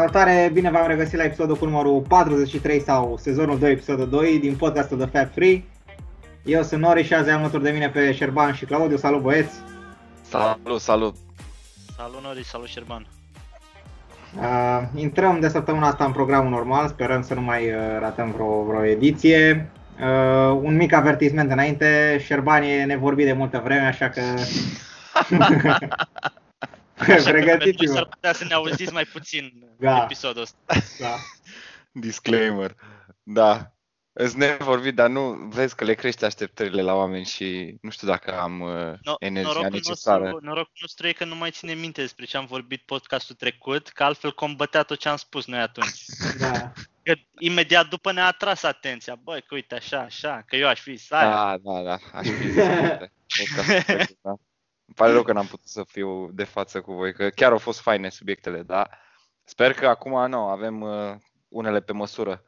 Salutare, bine v-am regăsit la episodul cu numărul 43 sau sezonul 2, episodul 2 din podcastul The Fab Free. Eu sunt Nori și azi am alături de mine pe Șerban și Claudiu. Salut băieți! Salut, salut! Salut Nori, salut Șerban! Uh, intrăm de săptămâna asta în programul normal, sperăm să nu mai uh, ratăm vreo, vreo ediție. Uh, un mic avertisment înainte, Șerban e nevorbit de multă vreme, așa că Pregătiți-vă. S-ar putea să ne auziți mai puțin da. episodul ăsta. Da. Disclaimer. Da. Îți nevorbit, dar nu vezi că le crește așteptările la oameni și nu știu dacă am uh, no, energia norocul necesară. Nostru, norocul nostru e că nu mai ține minte despre ce am vorbit podcastul trecut, că altfel combătea tot ce am spus noi atunci. Da. Că imediat după ne-a atras atenția. Băi, că uite așa, așa, că eu aș fi Da, da, da, aș fi zis, da. Îmi pare rău că n-am putut să fiu de față cu voi, că chiar au fost faine subiectele, dar sper că acum nu, avem uh, unele pe măsură.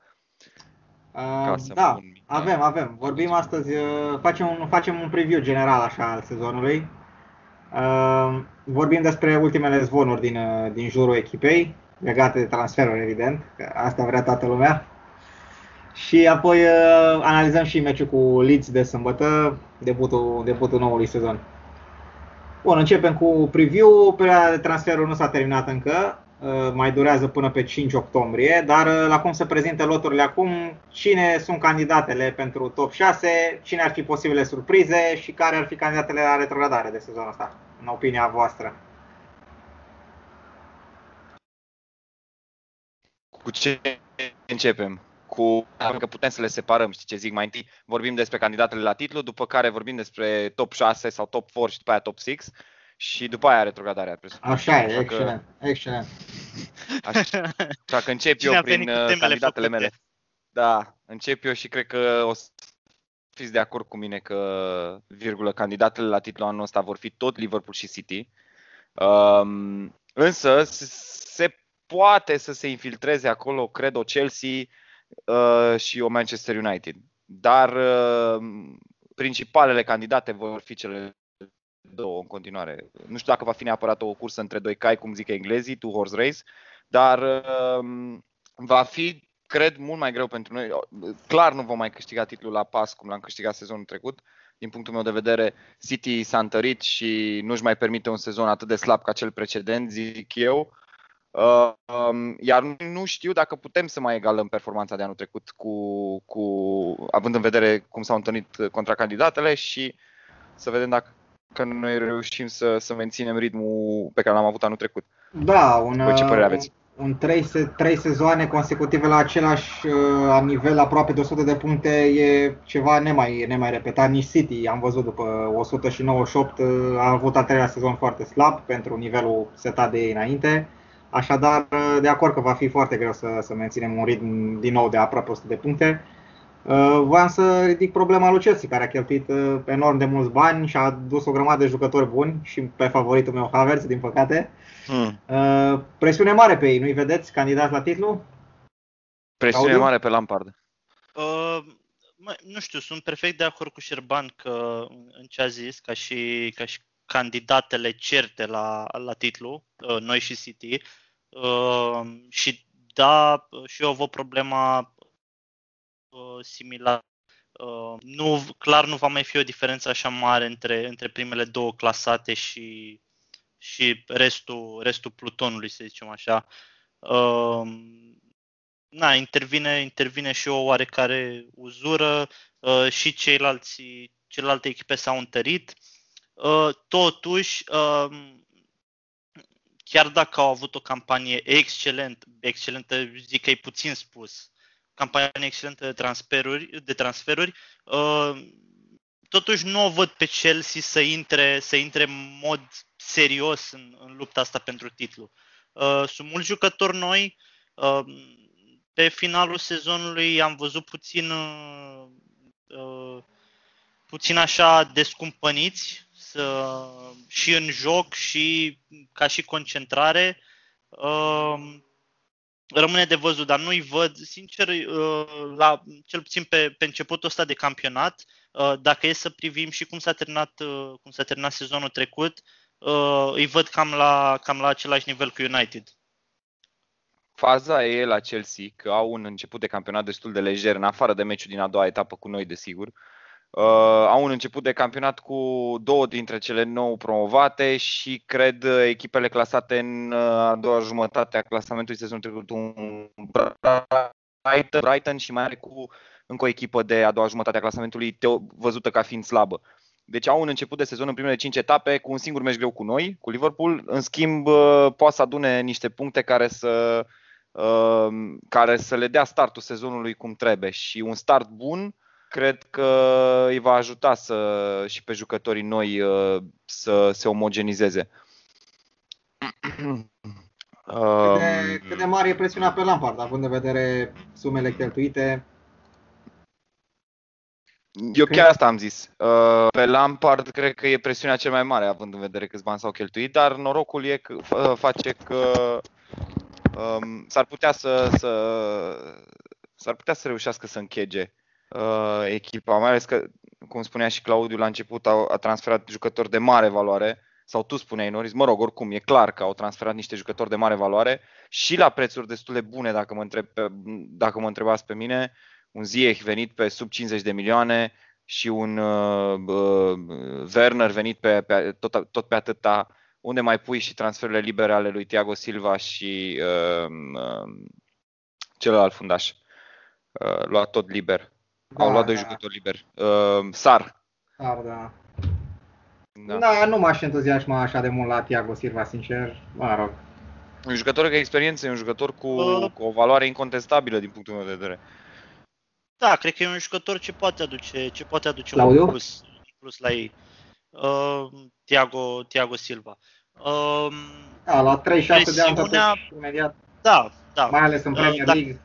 Uh, da, bun, avem, da. avem. Vorbim astăzi, uh, facem un, facem un preview general așa al sezonului. Uh, vorbim despre ultimele zvonuri din, uh, din jurul echipei, legate de transferuri, evident, că asta vrea toată lumea. Și apoi uh, analizăm și meciul cu Leeds de sâmbătă, debutul, debutul noului sezon. Bun, începem cu preview. Perioada de transferuri nu s-a terminat încă, uh, mai durează până pe 5 octombrie, dar uh, la cum se prezintă loturile acum, cine sunt candidatele pentru top 6, cine ar fi posibile surprize și care ar fi candidatele la retrogradare de sezonul ăsta, în opinia voastră? Cu ce începem? Cu că putem să le separăm, știi ce zic? Mai întâi vorbim despre candidatele la titlu, după care vorbim despre top 6 sau top 4 și după aia top 6 și după aia retrogradarea. Așa e, excelent, că, excelent. Așa, așa că încep Cine eu prin uh, candidatele mele. Da, încep eu și cred că o să fiți de acord cu mine că, virgulă, candidatele la titlu anul ăsta vor fi tot Liverpool și City. Um, însă se poate să se infiltreze acolo, cred, o Chelsea, Uh, și o Manchester United. Dar uh, principalele candidate vor fi cele două în continuare. Nu știu dacă va fi neapărat o cursă între doi cai, cum zic englezii, two horse race, dar uh, va fi, cred, mult mai greu pentru noi. Clar nu vom mai câștiga titlul la pas cum l-am câștigat sezonul trecut. Din punctul meu de vedere, City s-a întărit și nu-și mai permite un sezon atât de slab ca cel precedent, zic eu. Uh, um, iar nu știu dacă putem să mai egalăm performanța de anul trecut cu, cu având în vedere cum s-au întâlnit contracandidatele și să vedem dacă că noi reușim să, să menținem ritmul pe care l-am avut anul trecut. Da, un, ce părere aveți? un trei, trei sezoane consecutive la același uh, nivel, aproape de 100 de puncte, e ceva nemai, nemai repetat. Nici City, am văzut după 198, uh, a avut al treilea sezon foarte slab pentru nivelul setat de ei înainte. Uh, Așadar, de acord că va fi foarte greu să, să menținem un ritm din nou de aproape 100 de puncte. Uh, voiam să ridic problema lui Chelsea, care a cheltuit uh, enorm de mulți bani și a dus o grămadă de jucători buni și pe favoritul meu Havertz, din păcate. Hmm. Uh, presiune mare pe ei, nu-i vedeți candidat la titlu? Presiune Audio? mare pe Lampard. Uh, nu știu, sunt perfect de acord cu Șerban că în ce a zis, ca și, ca și candidatele certe la, la titlu, noi și City. Uh, și da, și eu văd problema uh, similară. Uh, nu, clar nu va mai fi o diferență așa mare între, între primele două clasate și, și restul, restul plutonului, să zicem așa. Uh, na, intervine, intervine și o oarecare uzură uh, și ceilalți, celelalte echipe s-au întărit. Uh, totuși, uh, chiar dacă au avut o campanie excelent, excelentă, zic că e puțin spus, campanie excelentă de transferuri, de transferuri uh, totuși nu o văd pe Chelsea să intre, să intre în mod serios în, în lupta asta pentru titlu. Uh, sunt mulți jucători noi. Uh, pe finalul sezonului am văzut puțin, uh, uh puțin așa descumpăniți uh, și în joc și ca și concentrare. Uh, rămâne de văzut, dar nu-i văd, sincer, uh, la, cel puțin pe, pe începutul ăsta de campionat, uh, dacă e să privim și cum s-a terminat, uh, cum s-a terminat sezonul trecut, uh, îi văd cam la, cam la același nivel cu United. faza e la Chelsea că au un început de campionat destul de lejer, în afară de meciul din a doua etapă cu noi, desigur. Uh, au un început de campionat cu două dintre cele nou promovate și cred echipele clasate în uh, a doua jumătate a clasamentului sezonul trecut un Brighton, Brighton și mai are cu încă o echipă de a doua jumătate a clasamentului văzută ca fiind slabă. Deci au un început de sezon în primele 5 etape cu un singur meci greu cu noi, cu Liverpool. În schimb, uh, poate să adune niște puncte care să, uh, care să le dea startul sezonului cum trebuie. Și un start bun cred că îi va ajuta să, și pe jucătorii noi uh, să se omogenizeze. Cât de, cât de mare e presiunea pe Lampard, având în vedere sumele cheltuite? Eu chiar asta am zis. Uh, pe Lampard cred că e presiunea cel mai mare, având în vedere câți bani s-au cheltuit, dar norocul e că face că um, s-ar putea să, să s-ar putea să reușească să închege uh, echipa, mai ales că, cum spunea și Claudiu la început, a, a transferat jucători de mare valoare, sau tu spuneai, Noris, mă rog, oricum, e clar că au transferat niște jucători de mare valoare și la prețuri destul de bune, dacă mă, întreb, dacă mă întrebați pe mine, un Ziyech venit pe sub 50 de milioane și un uh, uh, Werner venit pe, pe, tot, tot pe atâta, unde mai pui și transferurile libere ale lui Thiago Silva și uh, uh, celălalt fundaș, uh, luat tot liber. Da, Au luat da. doi jucători liberi. Uh, Sar. Sar, da. Da. da, nu m-aș entuziasma așa de mult la Thiago Silva, sincer. Mă rog. Un jucător cu experiență, un jucător cu, uh. cu o valoare incontestabilă din punctul meu de vedere. Da, cred că e un jucător ce poate aduce, ce poate aduce un plus, un plus la ei. Uh, Thiago, Thiago Silva. Uh, da, la 36 de ani totuși, imediat. Da, da. Mai ales în uh, Premier uh, League.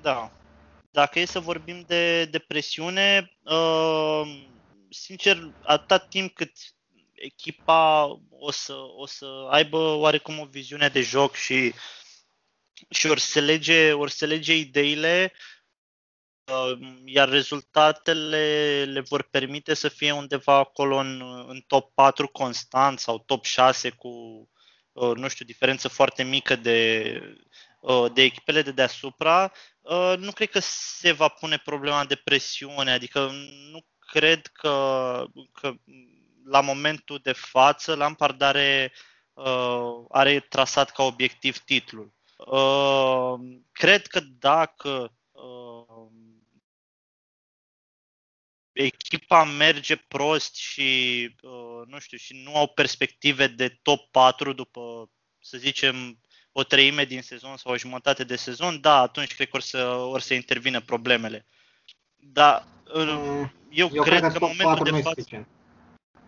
Da. Da. Dacă e să vorbim de, de presiune, uh, sincer, atâta timp cât echipa o să, o să aibă oarecum o viziune de joc și, și ori se lege, ori se lege ideile, uh, iar rezultatele le vor permite să fie undeva acolo în, în top 4 constant sau top 6 cu, uh, nu știu, diferență foarte mică de, uh, de echipele de deasupra, nu cred că se va pune problema de presiune, adică nu cred că, că la momentul de față Lampard are, uh, are trasat ca obiectiv titlul. Uh, cred că dacă uh, echipa merge prost și uh, nu știu și nu au perspective de top 4 după să zicem o treime din sezon sau o jumătate de sezon, da, atunci cred că or să, or să intervină problemele. Dar mm, eu, eu cred, cred că, că în momentul de față...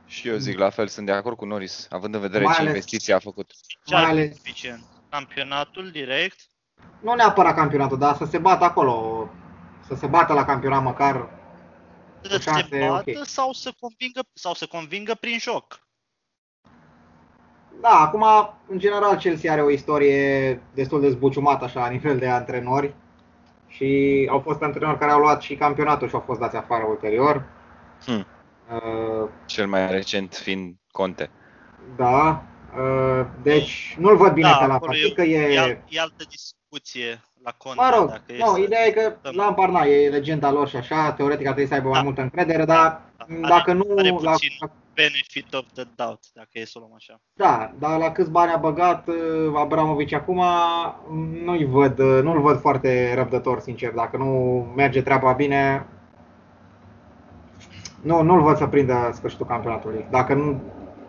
Și eu zic la fel, sunt de acord cu Norris, având în vedere mai ce ales, investiții a făcut. Ce mai ales suficient? Campionatul direct? Nu neapărat campionatul, dar să se bată acolo, să se bată la campionat măcar. Să se bată okay. sau, să convingă, sau să convingă prin joc. Da, acum, în general, Chelsea are o istorie destul de zbuciumată așa, la nivel de antrenori și au fost antrenori care au luat și campionatul și au fost dați afară ulterior. Hmm. Uh, Cel mai recent fiind Conte. Da, uh, deci nu-l văd bine da, pe la că e... E, e altă discuție la Conte. Mă rog, dacă nu, ideea e că la Amparna e legenda lor și așa, teoretic ar trebui să aibă da. mai multă încredere, dar da, dacă are, nu... Are la, benefit of the doubt, dacă e să o luăm așa. Da, dar la câți bani a băgat uh, Abramovici acum, nu-i văd, uh, nu-l văd foarte răbdător, sincer. Dacă nu merge treaba bine, nu, nu-l văd să prindă sfârșitul campionatului. Dacă nu,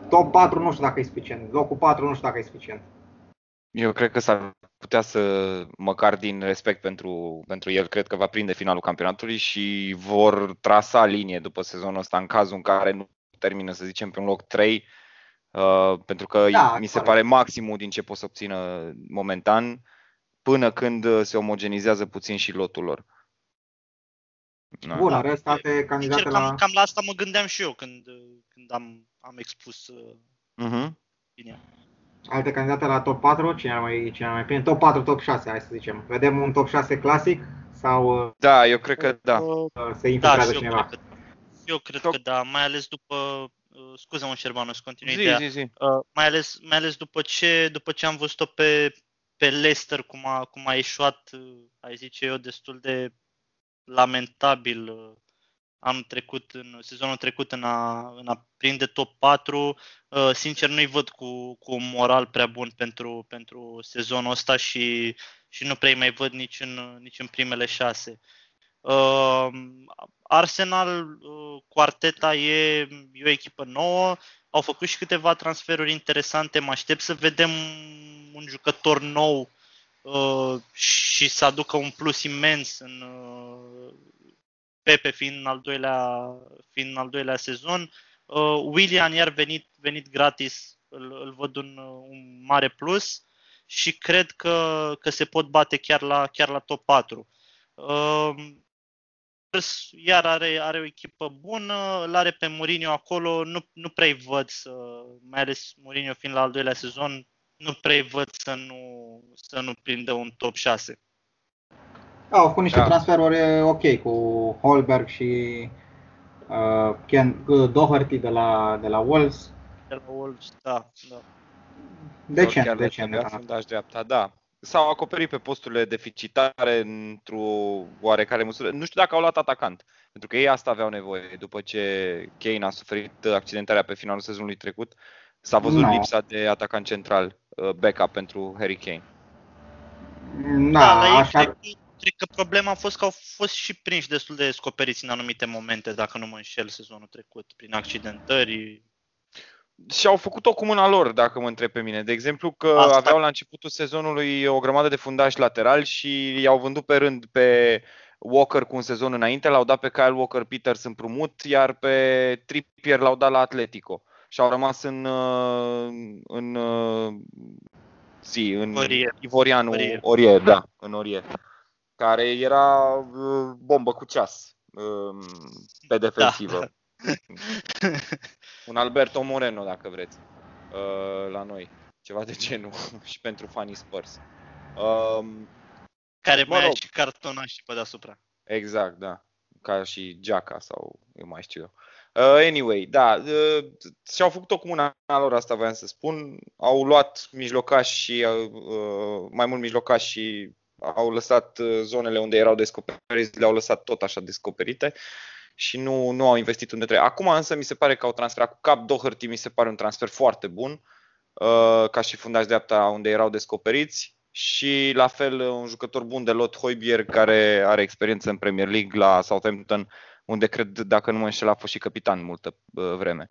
top 4 nu știu dacă e suficient, locul 4 nu știu dacă e suficient. Eu cred că s-ar putea să, măcar din respect pentru, pentru el, cred că va prinde finalul campionatului și vor trasa linie după sezonul ăsta în cazul în care nu termină, să zicem, pe un loc 3, uh, pentru că da, mi se pare maximul din ce pot să obțină momentan, până când se omogenizează puțin și lotul lor. Da. Bun, da. rest alte candidate Sincer, la... Cam, cam la asta mă gândeam și eu când, când am, am expus uh, uh-huh. bine. Alte candidate la top 4? Cine ar mai, cine ar mai bine? Top 4, top 6, hai să zicem. Vedem un top 6 clasic? Sau uh, da, eu cred că da. Se infiltrează da, cineva. Cred că eu cred că da, mai ales după uh, scuze-mă Șerbanus, continui zi, zi, zi. Uh, mai, ales, mai ales după ce, după ce am văzut-o pe pe Leicester, cum a, cum a ieșuat, ai zice eu, destul de lamentabil anul trecut, în sezonul trecut, în a, în a prinde top 4. Uh, sincer, nu-i văd cu, cu un moral prea bun pentru, pentru sezonul ăsta și, și nu prea mai văd nici în, nici în primele șase. Uh, Arsenal uh, cu Arteta e, e o echipă nouă, au făcut și câteva transferuri interesante, mă aștept să vedem un jucător nou uh, și să aducă un plus imens în, uh, Pepe fiind în al doilea, fiind în al doilea sezon. Uh, William iar venit, venit gratis, îl, îl văd un, un mare plus și cred că, că se pot bate chiar la, chiar la top 4. Uh, iar are, are o echipă bună, îl are pe Mourinho acolo, nu, nu prea văd să, mai ales Mourinho fiind la al doilea sezon, nu prea văd să nu, să nu prindă un top 6. Da, au făcut niște da. transferuri ok cu Holberg și uh, Ken uh, Doherty de la, de la Wolves. De la Wolves, da. da. Decent, decent. De fundaș dreapta, da. S-au acoperit pe posturile deficitare într-o oarecare măsură. Nu știu dacă au luat atacant, pentru că ei asta aveau nevoie. După ce Kane a suferit accidentarea pe finalul sezonului trecut, s-a văzut no. lipsa de atacant central, uh, backup pentru Harry Kane. Da, da așa... Cred că problema a fost că au fost și prinși destul de descoperiți în anumite momente, dacă nu mă înșel, sezonul trecut, prin accidentări. Și au făcut-o cu mâna lor, dacă mă întreb pe mine. De exemplu, că Asta. aveau la începutul sezonului o grămadă de fundași laterali și i-au vândut pe rând pe Walker cu un sezon înainte, l-au dat pe Kyle Walker Peters împrumut, iar pe Trippier l-au dat la Atletico. Și au rămas în, uh, în uh, zi, în Orie. Ivorianul Orie. Orie, da, în Orie care era uh, bombă cu ceas um, pe defensivă. Da. Un Alberto Moreno, dacă vreți, uh, la noi. Ceva de genul și pentru fanii Spurs. Um, care mai rog. și cartonaș pe deasupra. Exact, da. Ca și Giaca sau eu mai știu eu. Uh, anyway, da, uh, și-au făcut-o cu mâna lor, asta voiam să spun. Au luat mijlocași și uh, mai mult mijlocași și au lăsat uh, zonele unde erau descoperiți, le-au lăsat tot așa descoperite și nu, nu au investit unde trebuie. Acum însă mi se pare că au transferat cu Cap Doherty, mi se pare un transfer foarte bun, uh, ca și fundaș dreapta unde erau descoperiți și la fel un jucător bun de Lot Hoibier care are experiență în Premier League la Southampton, unde cred, dacă nu mă înșel, a fost și capitan multă uh, vreme.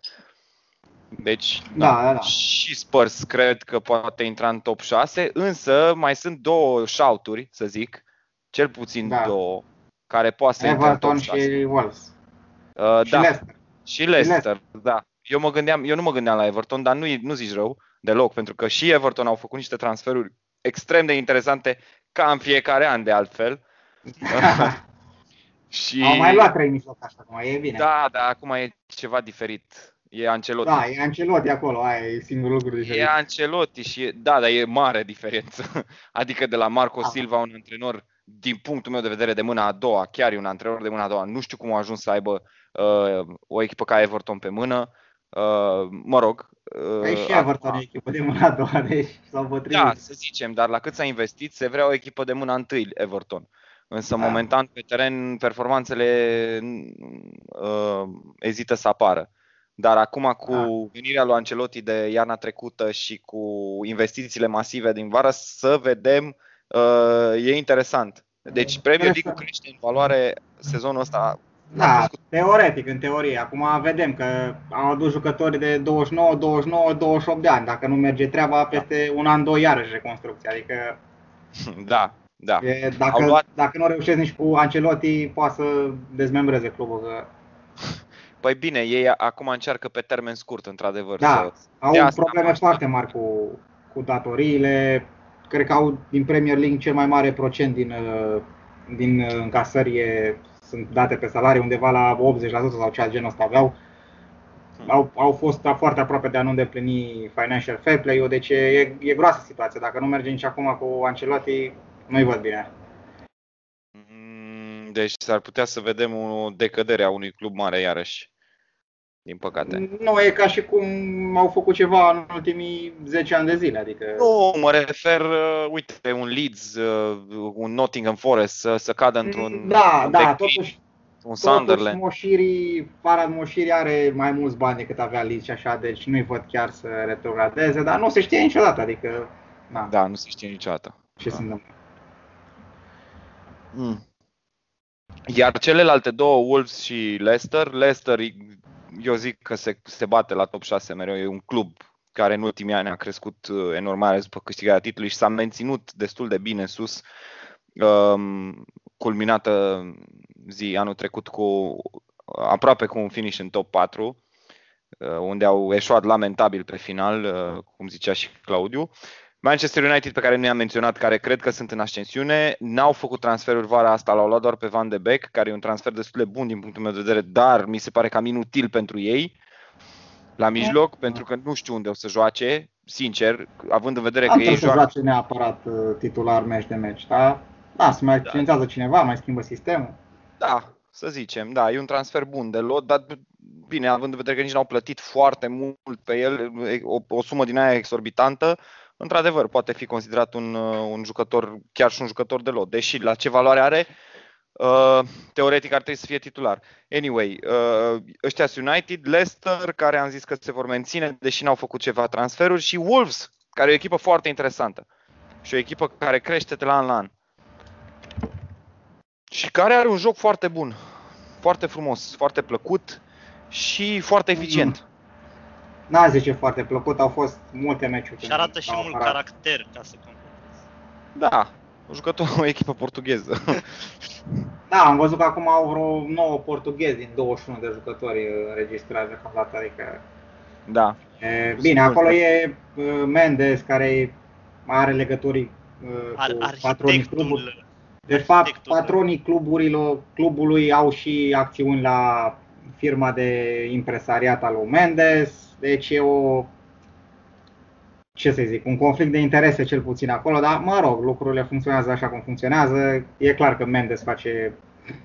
Deci, da, da, da, da. și Spurs cred că poate intra în top 6, însă mai sunt două shouturi, să zic, cel puțin da. două, care poate să intre în top 6. și Wolves. Uh, și da. Leicester. Și Leicester, Leicester, da. Eu, mă gândeam, eu nu mă gândeam la Everton, dar nu, nu zici rău deloc, pentru că și Everton au făcut niște transferuri extrem de interesante, ca în fiecare an de altfel. și... Au mai luat trei mijlocași acum, e bine. Da, da, acum e ceva diferit. E Ancelotti. Da, e Ancelotti acolo, aia e singurul lucru diferit. E Ancelotti și e, da, dar e mare diferență. Adică de la Marco da. Silva, un antrenor din punctul meu de vedere de mâna a doua, chiar e un antrenor de mâna a doua. Nu știu cum a ajuns să aibă uh, o echipă ca Everton pe mână. Uh, mă rog. Uh, păi și Everton e echipă de mâna a doua, deci s-au potrivit. Da, să zicem, dar la cât s-a investit, se vrea o echipă de mâna întâi Everton. Însă, da. momentan, pe teren, performanțele uh, ezită să apară. Dar acum cu da. venirea lui Ancelotti de iarna trecută și cu investițiile masive din vară, să vedem, uh, e interesant. Deci Premier League crește în valoare sezonul ăsta. Da, teoretic, în teorie. Acum vedem că au adus jucători de 29, 29, 28 de ani. Dacă nu merge treaba, peste un an, doi iarăși reconstrucție. Adică da, da. E, dacă, luat... dacă nu reușesc nici cu Ancelotti, poate să dezmembreze clubul. Că Păi bine, ei acum încearcă pe termen scurt, într-adevăr. Da, să... au de probleme foarte mari cu, cu datoriile. Cred că au din Premier League cel mai mare procent din, uh, din încasări sunt date pe salarii, undeva la 80% sau cea genul ăsta aveau. Hmm. Au, au fost foarte aproape de a nu îndeplini financial fair play-ul, deci e, e groasă situația. Dacă nu merge nici acum cu Ancelotti, nu-i văd bine. Deci s-ar putea să vedem o decădere a unui club mare iarăși. Din păcate. Nu e ca și cum au făcut ceva în ultimii 10 ani de zile, adică... Nu, mă refer, uh, uite, un Leeds, uh, un Nottingham Forest să, să cadă într-un... Da, un da, totuși, un Sunderland. Moșirii, Farad Moșiri are mai mulți bani decât avea Leeds și așa, deci nu-i văd chiar să retrogradeze, dar nu se știe niciodată, adică... Na. Da, nu se știe niciodată. Ce da. se întâmplă. Mm. Iar celelalte două, Wolves și Leicester, Leicester eu zic că se, se bate la top 6 mereu, e un club care în ultimii ani a crescut uh, enorm, mai ales după câștigarea titlului și s-a menținut destul de bine sus, um, culminată zi anul trecut cu aproape cu un finish în top 4, uh, unde au eșuat lamentabil pe final, uh, cum zicea și Claudiu. Manchester United, pe care nu i-am menționat, care cred că sunt în ascensiune, n-au făcut transferuri vara asta, l-au luat doar pe Van de Beek, care e un transfer destul de bun din punctul meu de vedere, dar mi se pare cam inutil pentru ei la mijloc, pentru că nu știu unde o să joace, sincer, având în vedere Am că ei joacă... să joace neapărat uh, titular meci de meci, da? Da, să mai da. cineva, mai schimbă sistemul. Da, să zicem, da, e un transfer bun de lot, dar bine, având în vedere că nici n-au plătit foarte mult pe el, o, o sumă din aia exorbitantă, într-adevăr, poate fi considerat un, uh, un jucător, chiar și un jucător de lot. Deși la ce valoare are, uh, teoretic ar trebui să fie titular. Anyway, uh, ăștia United, Leicester, care am zis că se vor menține, deși n-au făcut ceva transferuri, și Wolves, care e o echipă foarte interesantă. Și o echipă care crește de la an la an. Și care are un joc foarte bun, foarte frumos, foarte plăcut și foarte eficient. Mm. N-a zice foarte plăcut, au fost multe meciuri. Și arată și mult caracter ca să completezi. Da, un jucător, o echipă portugheză. da, am văzut că acum au vreo 9 portughezi din 21 de jucători înregistrați deocamdată, adică... Da. E, bine, acolo e Mendes care are legături cu Ar, patronii clubului. De fapt, patronii cluburilor, clubului au și acțiuni la firma de impresariat al lui Mendes, deci e o, ce să zic, un conflict de interese cel puțin acolo, dar mă rog, lucrurile funcționează așa cum funcționează. E clar că Mendes face,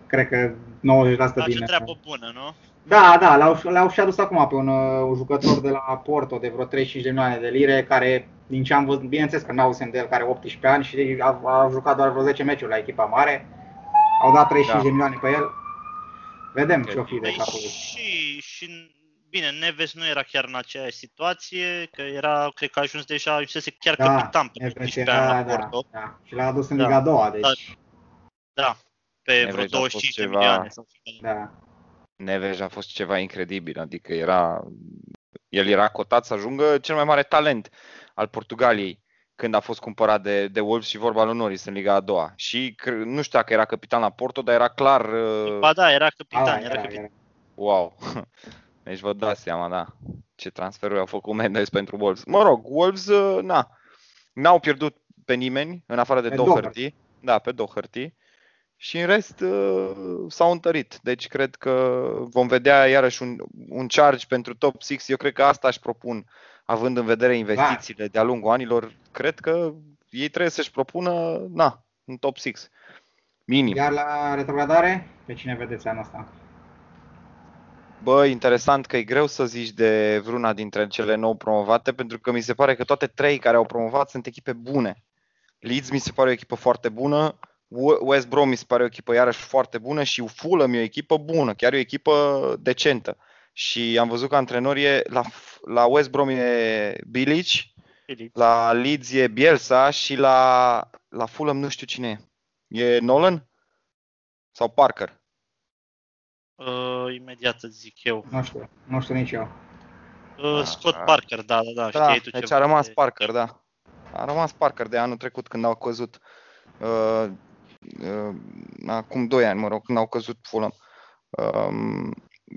cred că 90% face din... treabă bună, nu? Da, da, l-au, l-au și adus acum pe un, uh, un jucător de la Porto de vreo 35 de milioane de lire, care, din ce am văzut, bineînțeles că n-au de el, care 18 ani și a, a jucat doar vreo 10 meciuri la echipa mare. Au dat 35 da. de milioane pe el. Vedem ce o fi de păi capul și, și Bine, Neves nu era chiar în aceeași situație, că era, cred că a ajuns deja, ajunsese chiar da, capitan pe 15 ani la da, Porto. Da, da. Și l-a adus în da. Liga 2 deci... Da, da pe Neves vreo 25 ceva... de milioane. Sau da. Neves a fost ceva incredibil, adică era, el era cotat să ajungă cel mai mare talent al Portugaliei când a fost cumpărat de, de Wolves și vorba lui Norris în Liga a doua. Și nu știu dacă era capitan la Porto, dar era clar... Ba da, era capitan, a, era, era capitan. Era. Wow! Deci vă dați seama, da, ce transferuri au făcut Mendes pentru Wolves. Mă rog, Wolves, uh, na, n-au pierdut pe nimeni, în afară de pe Doherty. Da, pe Doherty. Și în rest uh, s-au întărit. Deci cred că vom vedea iarăși un, un charge pentru top 6. Eu cred că asta își propun, având în vedere investițiile de-a lungul anilor. Cred că ei trebuie să-și propună, na, un top 6. Minim. Iar la retrogradare, pe cine vedeți anul ăsta? Bă, interesant că e greu să zici de vreuna dintre cele nou promovate, pentru că mi se pare că toate trei care au promovat sunt echipe bune. Leeds mi se pare o echipă foarte bună, West Brom mi se pare o echipă iarăși foarte bună și Fulham e o echipă bună, chiar e o echipă decentă. Și am văzut că antrenorii e, la, la West Brom e Bilic, la Leeds e Bielsa și la, la Fulham nu știu cine e. E Nolan? Sau Parker? Uh, imediat îți zic eu. Nu știu, nu știu nici eu. Uh, Scott Parker, da, da, da, da tu deci a rămas de... Parker, da. A rămas Parker de anul trecut când au căzut. Uh, uh, acum 2 ani, mă rog, când au căzut Fulham. Uh,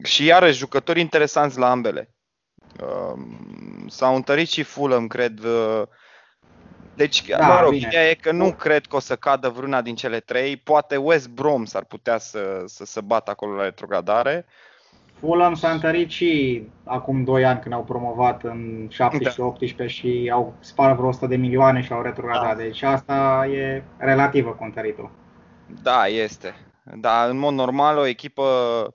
și iarăși jucători interesanți la ambele. Uh, s-au întărit și Fulham, cred, uh, deci, da, mă rog, bine. ideea e că nu cred că o să cadă vreuna din cele trei. Poate West Brom s-ar putea să, să se bată acolo la retrogradare. Fulham s-a întărit și acum 2 ani când au promovat în 17-18 da. și au spart vreo 100 de milioane și au retrogradat. Da. Deci asta e relativă cu întăritul. Da, este. Dar în mod normal o echipă uh,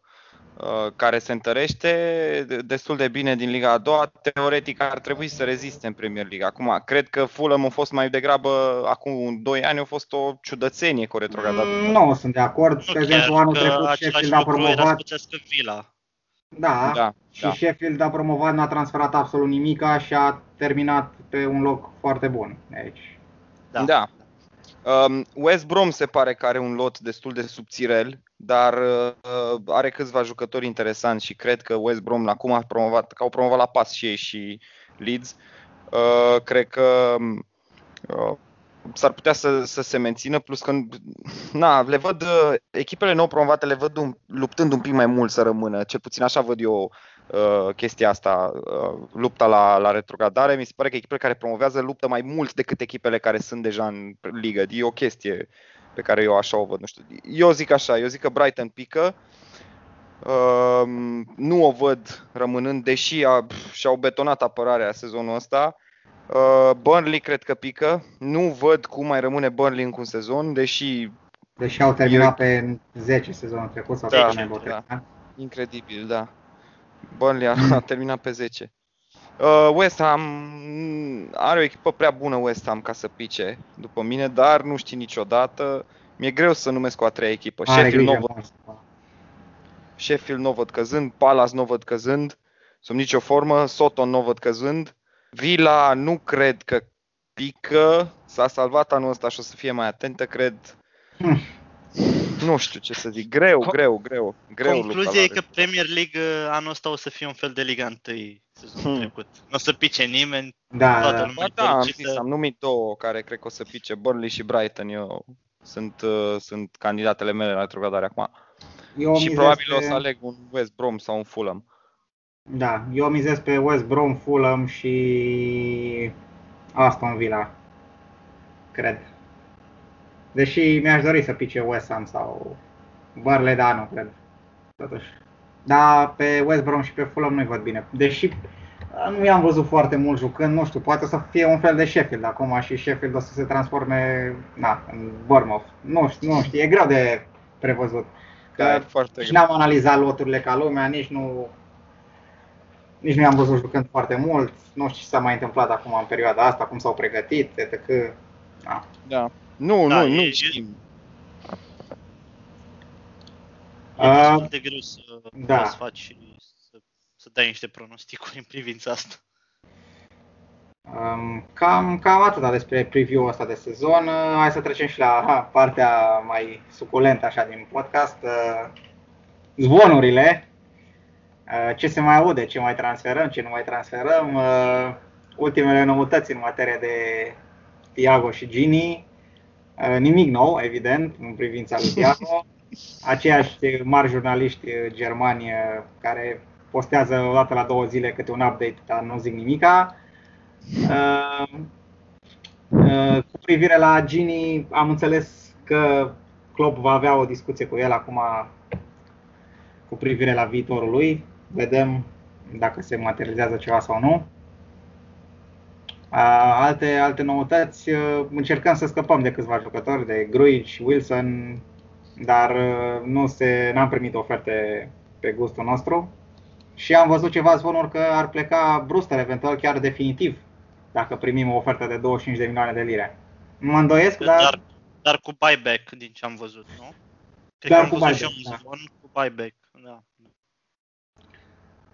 care se întărește destul de bine din Liga a doua, teoretic ar trebui să reziste în Premier League. Acum, cred că Fulham a fost mai degrabă, acum 2 ani, a fost o ciudățenie cu retrogradat. Mm, nu, sunt de acord. Nu, de exemplu, anul trecut Sheffield a promovat... Vila. Da, da, și da. Sheffield a promovat, n-a transferat absolut nimica și a terminat pe un loc foarte bun. Deci... Da. da. Um, West Brom se pare că are un lot destul de subțirel, dar uh, are câțiva jucători interesanți și cred că West Brom acum a promovat, că au promovat la pas și ei și Leeds. Uh, cred că uh, s-ar putea să, să se mențină, plus că na, le văd, uh, echipele nou promovate le văd un, luptând un pic mai mult să rămână, cel puțin așa văd eu uh, chestia asta, uh, lupta la, la retrogradare. Mi se pare că echipele care promovează luptă mai mult decât echipele care sunt deja în ligă. E o chestie pe care eu așa o văd. Nu știu. Eu zic așa, eu zic că Brighton pică, uh, nu o văd rămânând, deși a, și-au betonat apărarea sezonul ăsta. Uh, Burnley cred că pică. Nu văd cum mai rămâne Burnley în un sezon, deși... Deși au terminat eu... pe 10 sezonul trecut sau da, pe da. da. Incredibil, da. Burnley a, a terminat pe 10. Uh, West Ham are o echipă prea bună West Ham ca să pice, după mine, dar nu știi niciodată. Mi-e greu să numesc o a treia echipă. Are Sheffield nu văd. Sheffield nu văd căzând, Palace nu văd căzând, sub nicio formă, Soton nu văd căzând. Vila nu cred că pică, s-a salvat anul ăsta și o să fie mai atentă, cred. Hmm. Nu știu ce să zic, greu, greu, greu. greu Concluzia e că Premier League uh, anul ăsta o să fie un fel de Liga 1 sezonul hmm. trecut. Nu o să pice nimeni, da, toată da. lumea da, am, zis, am numit două care cred că o să pice, Burnley și Brighton. Eu sunt, uh, sunt candidatele mele la retrogradare acum. Eu și probabil pe... o să aleg un West Brom sau un Fulham. Da, eu mizez pe West Brom, Fulham și Aston Villa. Cred. Deși mi-aș dori să pice West Ham sau Burnley, dar nu cred. Totuși. Dar pe West Brom și pe Fulham nu-i văd bine. Deși nu i-am văzut foarte mult jucând, nu știu, poate să fie un fel de Sheffield acum și Sheffield o să se transforme na, în Bournemouth. Nu știu, nu știu, e greu de prevăzut. Că da, foarte nici n-am analizat loturile ca lumea, nici nu nici nu i-am văzut jucând foarte mult, nu știu ce s-a mai întâmplat acum în perioada asta, cum s-au pregătit, etc. Da. da. Nu, da, nu, e, nu știm. E destul de greu să, da. să faci și să, să dai niște pronosticuri în privința asta. Um, cam, cam atât despre preview-ul ăsta de sezon. Hai să trecem și la ha, partea mai suculentă așa din podcast. Uh, zvonurile. Uh, ce se mai aude, ce mai transferăm, ce nu mai transferăm. Uh, ultimele noutăți în materie de Tiago și Gini. Uh, nimic nou, evident, în privința lui Tiago. Aceiași mari jurnaliști germani care postează o dată la două zile câte un update, dar nu zic nimica. Cu privire la Gini, am înțeles că Klopp va avea o discuție cu el acum cu privire la viitorul lui vedem dacă se materializează ceva sau nu. Alte, alte noutăți, încercăm să scăpăm de câțiva jucători, de Gruic, Wilson, dar nu se, n-am primit oferte pe gustul nostru. Și am văzut ceva zvonuri că ar pleca Brewster, eventual chiar definitiv, dacă primim o ofertă de 25 de milioane de lire. Mă îndoiesc, dar... Dar, dar cu buyback, din ce am văzut, nu? Cred dar că am cu văzut buyback, și un da. zvon cu buyback, da.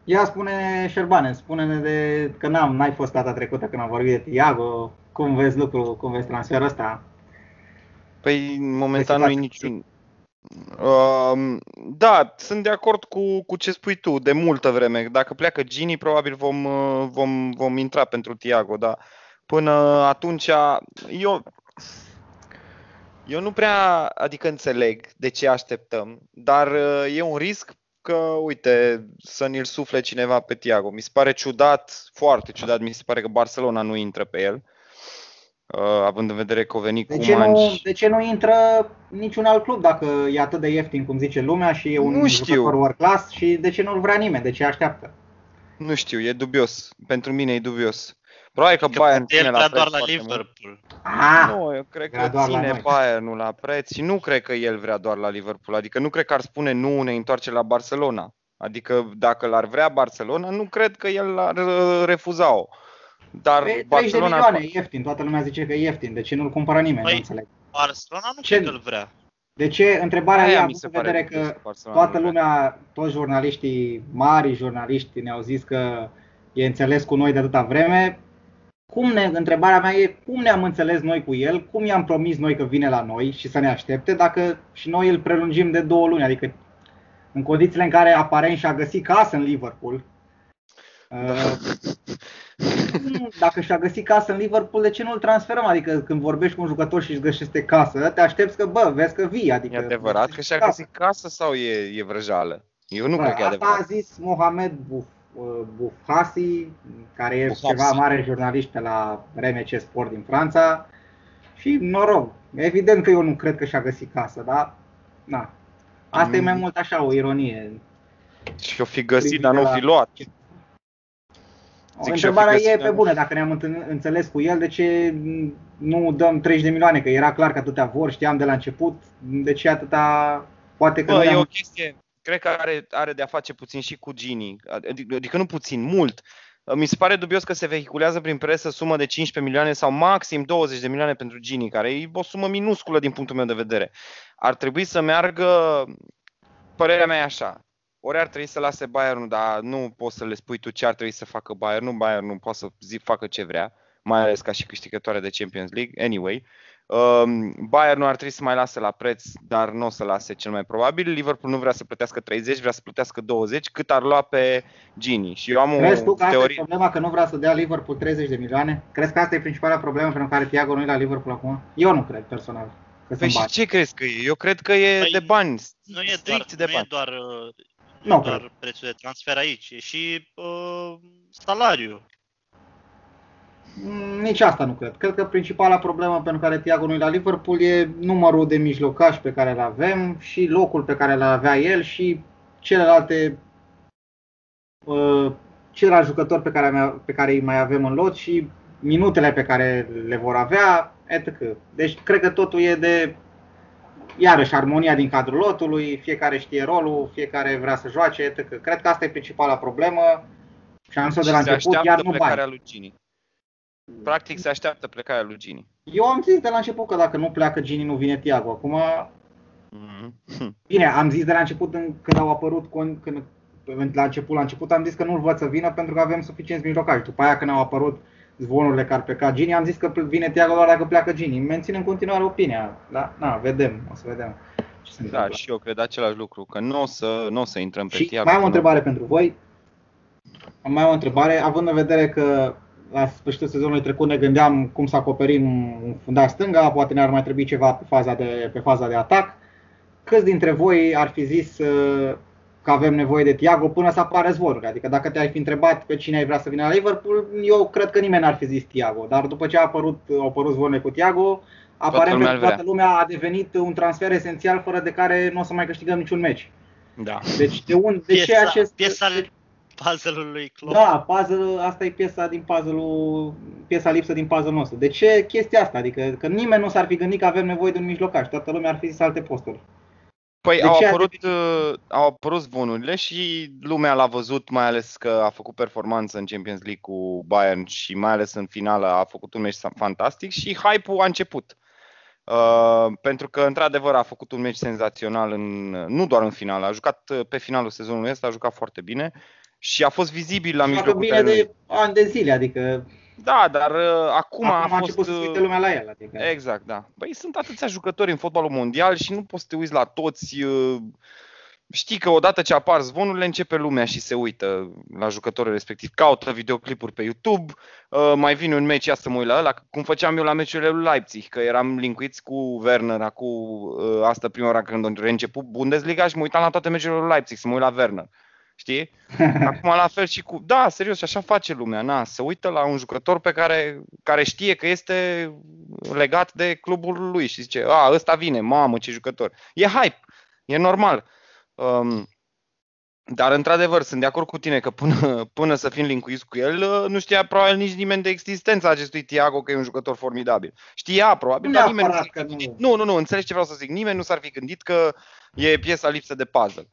Ia spune Șerbane, spune-ne de că n-am, n-ai fost data trecută când am vorbit de Tiago, cum vezi lucrul, cum vezi transferul ăsta? Păi, momentan nu e niciun... Uh, da, sunt de acord cu, cu ce spui tu de multă vreme. Dacă pleacă Gini, probabil vom, vom, vom intra pentru Tiago, dar până atunci eu, eu nu prea, adică înțeleg de ce așteptăm, dar e un risc că, uite, să ne-l sufle cineva pe Tiago. Mi se pare ciudat, foarte ciudat, mi se pare că Barcelona nu intră pe el. Uh, având în vedere că a venit de ce, nu, de ce nu intră niciun alt club dacă e atât de ieftin cum zice lumea și e un nu știu. jucător world class și de ce nu-l vrea nimeni, de ce așteaptă? Nu știu, e dubios. Pentru mine e dubios. Probabil că, că Bayern ține la doar la Liverpool. Ah, nu, eu cred că ține Bayernul la preț și nu cred că el vrea doar la Liverpool. Adică nu cred că ar spune nu, ne întoarce la Barcelona. Adică dacă l-ar vrea Barcelona, nu cred că el ar uh, refuza-o. Dar păi, 30 Barcelona... de milioane, e ieftin, toată lumea zice că e ieftin, de ce nu-l cumpără nimeni, păi, nu înțeleg. Barcelona nu ce? cred că îl vrea. De ce? Întrebarea Aia e, având în vedere că toată lumea, toți jurnaliștii, mari jurnaliști ne-au zis că e înțeles cu noi de atâta vreme, cum ne, întrebarea mea e cum ne-am înțeles noi cu el, cum i-am promis noi că vine la noi și să ne aștepte, dacă și noi îl prelungim de două luni, adică în condițiile în care aparent și-a găsit casă în Liverpool. Uh, dacă și-a găsit casă în Liverpool, de ce nu-l transferăm? Adică când vorbești cu un jucător și își găsește casă, te aștepți că, bă, vezi că vii. Adică e adevărat că și-a găsit casă sau e, e vrăjală? Eu nu bă, cred că e adevărat. Asta a zis Mohamed Buf, uh, Bufhasi, care e Bufhasi. ceva mare jurnalist pe la RMC Sport din Franța. Și noroc, evident că eu nu cred că și-a găsit casă, dar na, Asta mm. e mai mult așa, o ironie. Și o fi găsit, dar nu fi luat. Zic Întrebarea e pe bune, dacă ne-am înțeles cu el, de ce nu dăm 30 de milioane? Că era clar că atâtea vor, știam de la început, de ce atâta... Poate că Bă, e o chestie, cred că are, are de a face puțin și cu Gini, adică, adică nu puțin, mult. Mi se pare dubios că se vehiculează prin presă sumă de 15 milioane sau maxim 20 de milioane pentru Gini, care e o sumă minusculă din punctul meu de vedere. Ar trebui să meargă, părerea mea e așa, ori ar trebui să lase Bayern, dar nu poți să le spui tu ce ar trebui să facă Bayern, nu Bayern nu poate să zi, facă ce vrea, mai ales ca și câștigătoare de Champions League, anyway. Um, Bayern nu ar trebui să mai lase la preț, dar nu o să lase cel mai probabil. Liverpool nu vrea să plătească 30, vrea să plătească 20, cât ar lua pe Gini. Și eu am Crezi o tu că teorie... asta e problema că nu vrea să dea Liverpool 30 de milioane? Crezi că asta e principala problemă pentru care Thiago nu e la Liverpool acum? Eu nu cred personal. Că păi și ce crezi că e? Eu cred că e păi de bani. Nu e doar, de nu bani. e doar, nu no, doar prețul de transfer aici, e și uh, salariul. Mm, nici asta nu cred. Cred că principala problemă pentru care Thiago nu e la Liverpool e numărul de mijlocași pe care îl avem și locul pe care îl avea el și celelalte uh, celălalt jucători pe care, pe care îi mai avem în lot și minutele pe care le vor avea, etc. Deci cred că totul e de iarăși armonia din cadrul lotului, fiecare știe rolul, fiecare vrea să joace, etc. Cred că asta e principala problemă și am zis de la început, iar nu bani. Lui Gini. Practic se așteaptă plecarea lui Gini. Eu am zis de la început că dacă nu pleacă Gini, nu vine Tiago. Acum, mm-hmm. bine, am zis de la început când au apărut, când, la început, la început am zis că nu-l văd să vină pentru că avem suficienți mijlocași. După aia când au apărut zvonurile că ar pleca Gini, am zis că vine Tiago doar dacă pleacă Gini. Mențin în continuare opinia. Da? Na, vedem, o să vedem. Ce se da, și eu cred același lucru, că nu o să, n-o să intrăm pe și Tiago. mai am o întrebare pentru voi. Mai am o întrebare, având în vedere că la sfârșitul sezonului trecut ne gândeam cum să acoperim un fundaș stânga, poate ne-ar mai trebui ceva pe faza de, pe faza de atac. Câți dintre voi ar fi zis uh, că avem nevoie de Tiago până să apară zvonuri? Adică dacă te-ai fi întrebat pe cine ai vrea să vină la Liverpool, eu cred că nimeni n-ar fi zis Tiago. Dar după ce a apărut, au apărut zvonurile cu Tiago, aparent toată, toată lumea a devenit un transfer esențial fără de care nu o să mai câștigăm niciun meci. Da. Deci de, un, de piesa, ce acest... Piesa puzzle-ul lui Klopp. Da, puzzle, asta e piesa din puzzle piesa lipsă din puzzle nostru. De ce chestia asta? Adică că nimeni nu s-ar fi gândit că avem nevoie de un mijlocaș, toată lumea ar fi zis alte posturi. Păi au apărut, uh, au apărut zvonurile și lumea l-a văzut, mai ales că a făcut performanță în Champions League cu Bayern și mai ales în finală a făcut un meci fantastic și hype-ul a început. Uh, pentru că, într-adevăr, a făcut un meci senzațional, în, nu doar în finală, a jucat uh, pe finalul sezonului ăsta, a jucat foarte bine și a fost vizibil la mijlocul bine de ani de zile, adică da, dar uh, acum, acum a, a fost... să uite lumea la el. Adică. Exact, da. Băi, sunt atâția jucători în fotbalul mondial și nu poți să te uiți la toți. Uh, știi că odată ce apar zvonurile, începe lumea și se uită la jucătorul respectiv. Caută videoclipuri pe YouTube, uh, mai vine un meci, ia să mă uit la ăla, cum făceam eu la meciurile lui Leipzig, că eram linkuiți cu Werner acum, uh, asta prima oară când a început Bundesliga și mă uitam la toate meciurile lui Leipzig, să mă uit la Werner. Știi? Acum la fel și cu... Da, serios, și așa face lumea. Na, se uită la un jucător pe care, care știe că este legat de clubul lui și zice, a, ăsta vine, mamă, ce jucător. E hype, e normal. Um, dar, într-adevăr, sunt de acord cu tine că până, până să fim linkuiți cu el, uh, nu știa probabil nici nimeni de existența acestui Tiago, că e un jucător formidabil. Știa, probabil, dar nimeni nu s-ar fi gândit. Nu. nu, nu, nu, înțelegi ce vreau să zic. Nimeni nu s-ar fi gândit că e piesa lipsă de puzzle.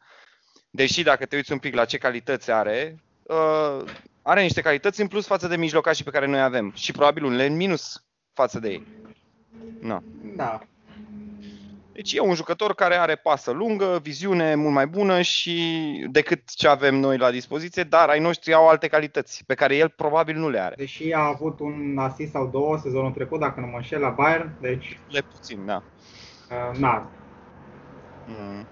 Deși dacă te uiți un pic la ce calități are, uh, are niște calități în plus față de mijlocașii pe care noi avem și probabil unele în minus față de ei. No. Da. Deci e un jucător care are pasă lungă, viziune mult mai bună și decât ce avem noi la dispoziție, dar ai noștri au alte calități pe care el probabil nu le are. Deși a avut un asist sau două sezonul trecut, dacă nu mă înșel, la Bayern, deci... Le puțin, da. Uh, na. Mm.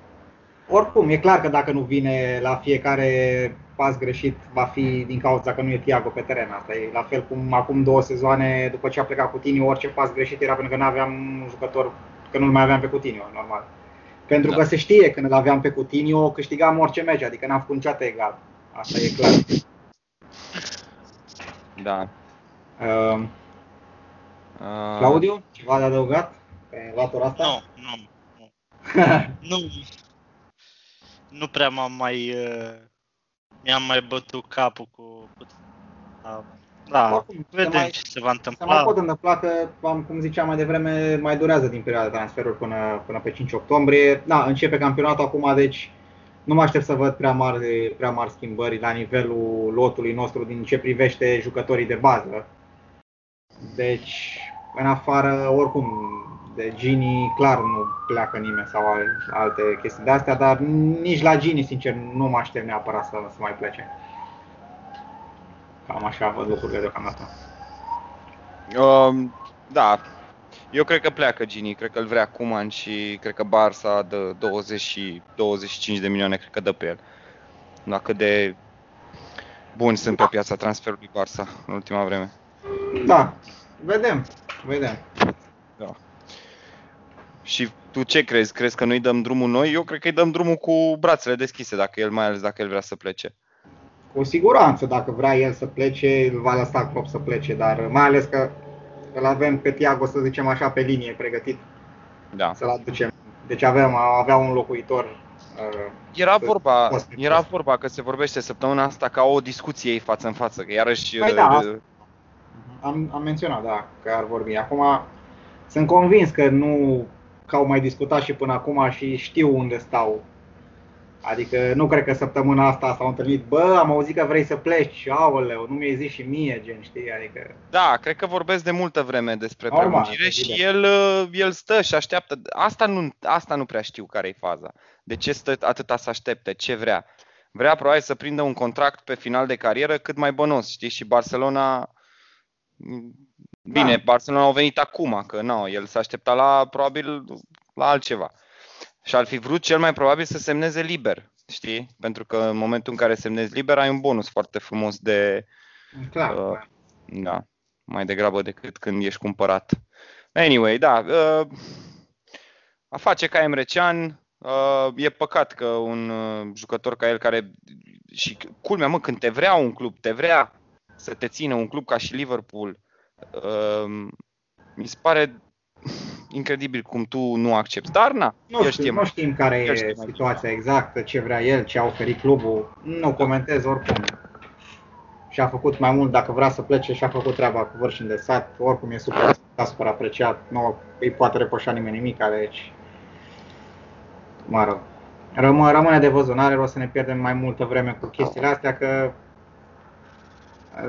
Oricum, e clar că dacă nu vine la fiecare pas greșit, va fi din cauza că nu e Thiago pe teren. Asta e la fel cum acum două sezoane, după ce a plecat Coutinho, orice pas greșit era pentru că nu aveam un jucător, că nu-l mai aveam pe Coutinho, normal. Pentru da. că se știe că îl aveam pe Coutinho, câștigam orice meci, adică n-am făcut niciodată egal. Asta e clar. Da. Uh, uh... Claudiu, ceva de adăugat pe latura asta? Nu, nu. Nu. nu nu prea m-am mai... Uh, mi-am mai bătut capul cu... Da, da Oricum, vedem mai, ce se va întâmpla. Se mai pot întâmpla că, cum ziceam mai devreme, mai durează din perioada de transferuri până, până pe 5 octombrie. Da, începe campionatul acum, deci nu mă aștept să văd prea mari, prea mari schimbări la nivelul lotului nostru din ce privește jucătorii de bază. Deci, în afară, oricum, de Gini clar nu pleacă nimeni sau alte chestii de astea, dar nici la Gini, sincer, nu mă aștept neapărat să, să mai plece. Cam așa văd lucrurile deocamdată. Um, da, eu cred că pleacă Gini, cred că îl vrea Cuman și cred că Barça de 20 și 25 de milioane, cred că dă pe el. La cât de buni sunt pe piața transferului Barça în ultima vreme. Da, vedem, vedem. Da. Și tu ce crezi? Crezi că noi dăm drumul noi? Eu cred că îi dăm drumul cu brațele deschise, dacă el, mai ales dacă el vrea să plece. Cu siguranță, dacă vrea el să plece, îl va lăsa Klopp să plece, dar mai ales că îl avem pe Tiago, să zicem așa, pe linie pregătit da. să-l aducem. Deci avem, avea un locuitor uh, era vorba, era vorba că se vorbește săptămâna asta ca o discuție ei față în față, că iarăși... Păi da, uh, am, am menționat, da, că ar vorbi. Acum, sunt convins că nu că au mai discutat și până acum și știu unde stau. Adică nu cred că săptămâna asta s-au întâlnit, bă, am auzit că vrei să pleci, aoleu, nu mi-ai zis și mie, gen, știi, adică... Da, cred că vorbesc de multă vreme despre Normal, prelungire și el, el stă și așteaptă. Asta nu, asta nu prea știu care e faza. De ce stă atâta să aștepte, ce vrea. Vrea probabil să prindă un contract pe final de carieră cât mai bănos, știi, și Barcelona Bine, da. Barcelona au venit acum, că nu, el s-a așteptat la, probabil, la altceva. Și ar fi vrut cel mai probabil să semneze liber, știi? Pentru că în momentul în care semnezi liber ai un bonus foarte frumos de... Clar. Uh, da, mai degrabă decât când ești cumpărat. Anyway, da, uh, a face ca Emre Can, uh, e păcat că un uh, jucător ca el care... Și culmea, mă, când te vrea un club, te vrea să te țină un club ca și Liverpool, uh, mi se pare incredibil cum tu nu accepti. Dar na, nu, știu, nu știm care e știm situația exactă, ce vrea el, ce a oferit clubul. Nu comentez oricum. Și a făcut mai mult, dacă vrea să plece, și a făcut treaba cu vârșin de sat. Oricum e super, super apreciat. Nu îi poate reproșa nimeni nimic, deci... Mă rog. Rămâne, rămâne de văzut, n-are rost să ne pierdem mai multă vreme cu chestiile astea, că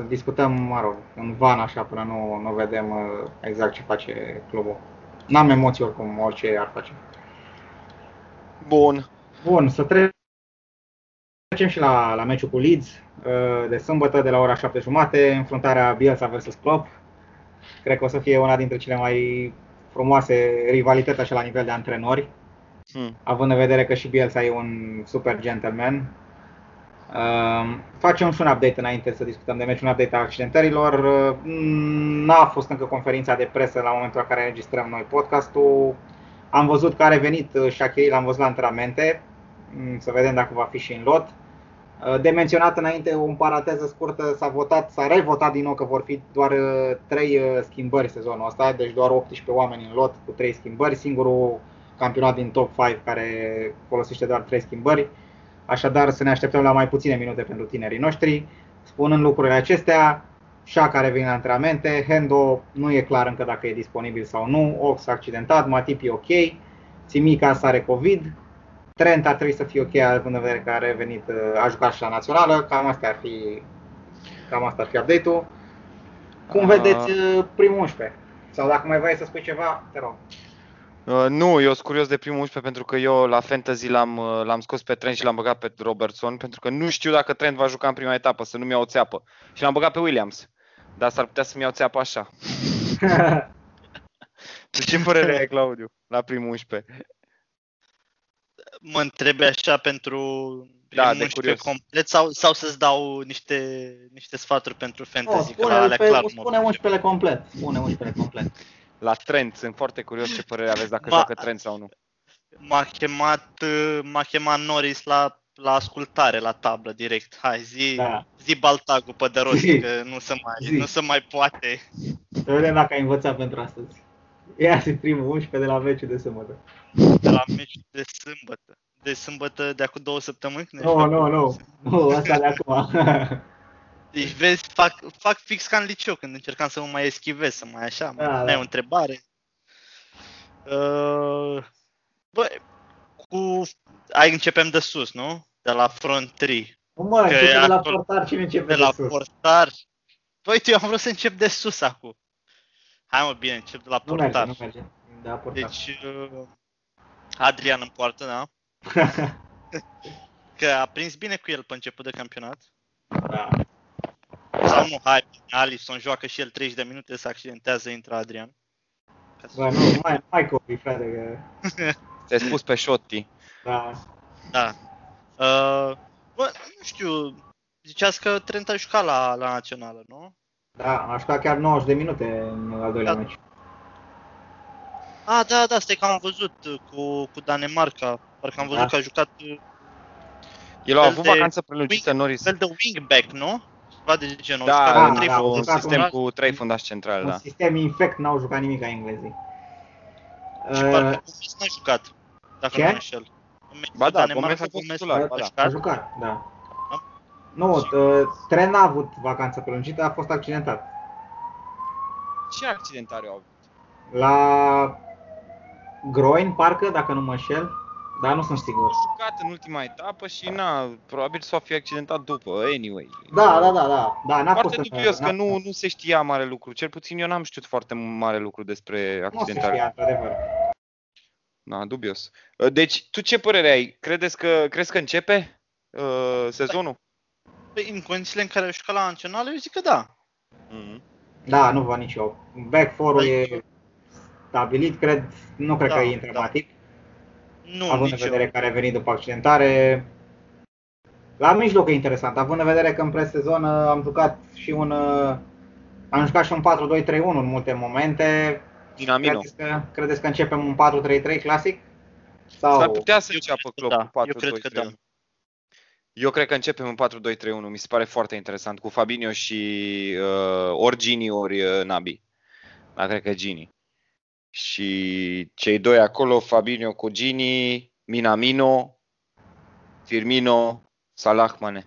discutăm, mă rog, în van așa până nu, nu vedem uh, exact ce face clubul. N-am emoții oricum, orice ar face. Bun. Bun, să trecem și la, la meciul cu Leeds uh, de sâmbătă de la ora 7 jumate, înfruntarea Bielsa vs Klopp. Cred că o să fie una dintre cele mai frumoase rivalități așa la nivel de antrenori, hmm. având în vedere că și Bielsa e un super gentleman Uh, facem și un update înainte să discutăm de meci, un update a accidentărilor. Uh, n-a fost încă conferința de presă la momentul în care înregistrăm noi podcastul. Am văzut că a revenit uh, Shakiri, l-am văzut la antrenamente, um, să vedem dacă va fi și în lot. Uh, de menționat înainte, o paranteză scurtă, s-a votat, s-a revotat din nou că vor fi doar 3 schimbări sezonul ăsta, deci doar 18 oameni în lot cu 3 schimbări, singurul campionat din top 5 care folosește doar 3 schimbări. Așadar, să ne așteptăm la mai puține minute pentru tinerii noștri. Spunând lucrurile acestea, Șaca revine la antrenamente, Hendo nu e clar încă dacă e disponibil sau nu, Ox accidentat, Matip e ok, Simica are COVID, Trent ar trebui să fie ok, având în vedere că a revenit, a jucat și la națională, cam asta ar fi, cam asta ar fi update-ul. Cum vedeți primul 11? Sau dacă mai vrei să spui ceva, te rog. Uh, nu, eu sunt curios de primul 11 pentru că eu la Fantasy l-am, uh, l-am scos pe Trent și l-am băgat pe Robertson pentru că nu știu dacă Trent va juca în prima etapă, să nu-mi iau o țeapă. Și l-am băgat pe Williams. Dar s-ar putea să-mi iau țeapă așa. de ce părere ai, Claudiu, la primul 11? Mă întrebi așa pentru da, de curios. complet sau, sau să-ți dau niște, niște sfaturi pentru fantasy? Oh, spune, că la pe, clar spune 11 complet. Spune 11 complet la Trent. Sunt foarte curios ce părere aveți dacă ma, joacă Trent sau nu. M-a chemat, m-a chemat Norris la, la ascultare, la tablă, direct. Hai, zi, da. zi baltagul pe de rost, zi. că nu se mai, nu se mai poate. Să vedem dacă ai învățat pentru astăzi. Ia și primul 11 de la meciul de sâmbătă. De la meciul de sâmbătă. De sâmbătă de acum două săptămâni? Nu, nu, nu. Nu, asta de acum. Deci vezi, fac, fac fix ca în liceu când încercam să mă mai eschivez, să mai așa, da, mai da. o întrebare. Uh, bă, cu... Ai începem de sus, nu? De la front 3. Nu mă, începe de la portar, cine începe de, de la sus? portar. Păi, eu am vrut să încep de sus acum. Hai mă, bine, încep de la nu portar. Merge, nu merge. De la portar. Deci, uh, Adrian în poartă, da? că a prins bine cu el pe început de campionat. Da. Sau nu, hai, Alisson joacă și el 30 de minute, se accidentează, intră Adrian. Bă, nu, mai, mai copii, frate, că... Te-ai spus pe Șotti. Da. Da. Uh, bă, nu știu, ziceați că Trent a jucat la, la națională, nu? Da, a jucat chiar 90 de minute în al doilea da. meci. Ah, da, da, stai că am văzut cu, cu Danemarca. Parcă am văzut da. că a jucat... El a avut vacanță prelungită, Norris. Fel de wingback, nu? Ceva de genul. Da, da, da, da, un sistem cu trei fundași centrale, un da. sistem infect, n-au jucat nimic ca englezii. Și uh, parcă Gomez n-a jucat, dacă ce? nu înșel. Ba da, Gomez a fost titular, ba da. A jucat, da. Nu, Tren n-a avut vacanță prelungită, a fost accidentat. Ce accidentare au avut? La groin, parcă, dacă nu mă înșel. Da, nu sunt sigur. A jucat în ultima etapă și na, probabil s-o fi accidentat după, anyway. Da, da, da, da. da n-a foarte fost dubios că nu, nu se știa mare lucru. Cel puțin eu n-am știut foarte mare lucru despre accidentare. Nu se știa, adevăr. Da, dubios. Uh, deci, tu ce părere ai? Credeți că, crezi că începe uh, sezonul? Păi, în condițiile în care a jucat la națională, eu zic că da. Mm-hmm. Da, nu văd nici eu. Back 4 păi, e stabilit, cred, nu cred da, că e intramatic. Da. Nu, având în vedere eu. că a revenit după accidentare. La mijloc e interesant, având în vedere că în presezon am jucat și un am jucat și un 4-2-3-1 în multe momente. Dinamino. Credeți că, credeți că începem un 4-3-3 clasic? Sau... S-ar putea să înceapă Klopp da, cu 4 Eu cred că da. Eu cred că începem în 4-2-3-1, mi se pare foarte interesant, cu Fabinho și uh, ori Gini, ori uh, Nabi. Dar cred că Gini. Și cei doi acolo, Fabinho cu Gini, Minamino, Firmino, Salah Mane.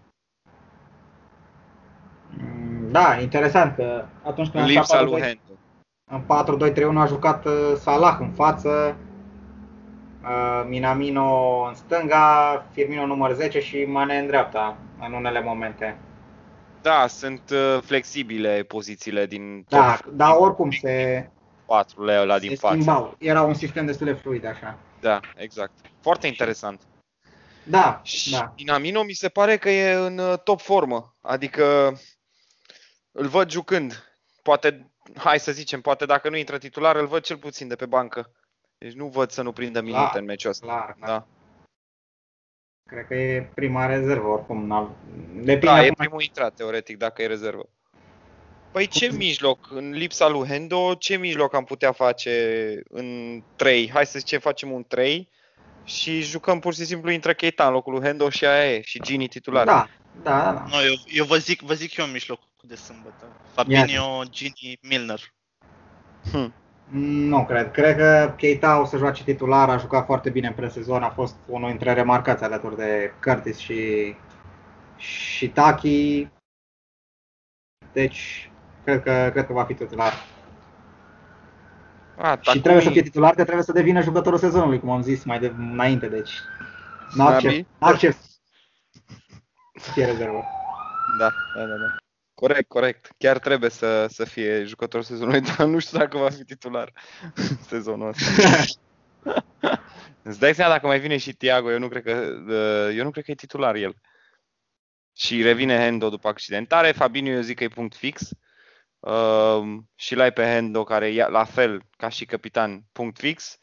Mm, da, interesant că atunci când Lipsa lui Hendo. În 4-2-3-1 a jucat uh, Salah în față, uh, Minamino în stânga, Firmino număr 10 și Mane în dreapta în unele momente. Da, sunt uh, flexibile pozițiile din Da, dar oricum se 4 lei ăla din față. Schimbau. Era un sistem destul de fluid așa. Da, exact. Foarte interesant. Da, și da. Dinamino mi se pare că e în uh, top formă. Adică îl văd jucând. Poate, hai să zicem, poate dacă nu intră titular, îl văd cel puțin de pe bancă. Deci nu văd să nu prindă minute clar, în meciul ăsta. Clar, da. da. Cred că e prima rezervă oricum. Depinde da, e primul intrat, teoretic, dacă e rezervă. Păi ce mijloc, în lipsa lui Hendo, ce mijloc am putea face în 3? Hai să zicem facem un 3 și jucăm pur și simplu intră Keita în locul lui Hendo și aia e, și Gini titular. Da, da, da. No, eu, eu vă zic, vă zic eu în mijloc de sâmbătă. Fabinho, Gini, Milner. Hm. Nu cred. Cred că Keita o să joace titular, a jucat foarte bine în presezon, a fost unul dintre remarcați alături de Curtis și, și Taki. Deci cred că, cred că va fi titular. A, și trebuie să fie titular, că trebuie să devină jucătorul sezonului, cum am zis mai de, înainte, deci N-a ce, n-a ce să fie rezervă. Da, da, da, da. Corect, corect. Chiar trebuie să, să fie jucător sezonului, dar nu știu dacă va fi titular sezonul ăsta. Îți dai seama dacă mai vine și Tiago, eu nu cred că, uh, eu nu cred că e titular el. Și revine Hendo după accidentare. Fabinho eu zic că e punct fix. Uh, și l-ai pe Hendo care e la fel ca și capitan punct fix,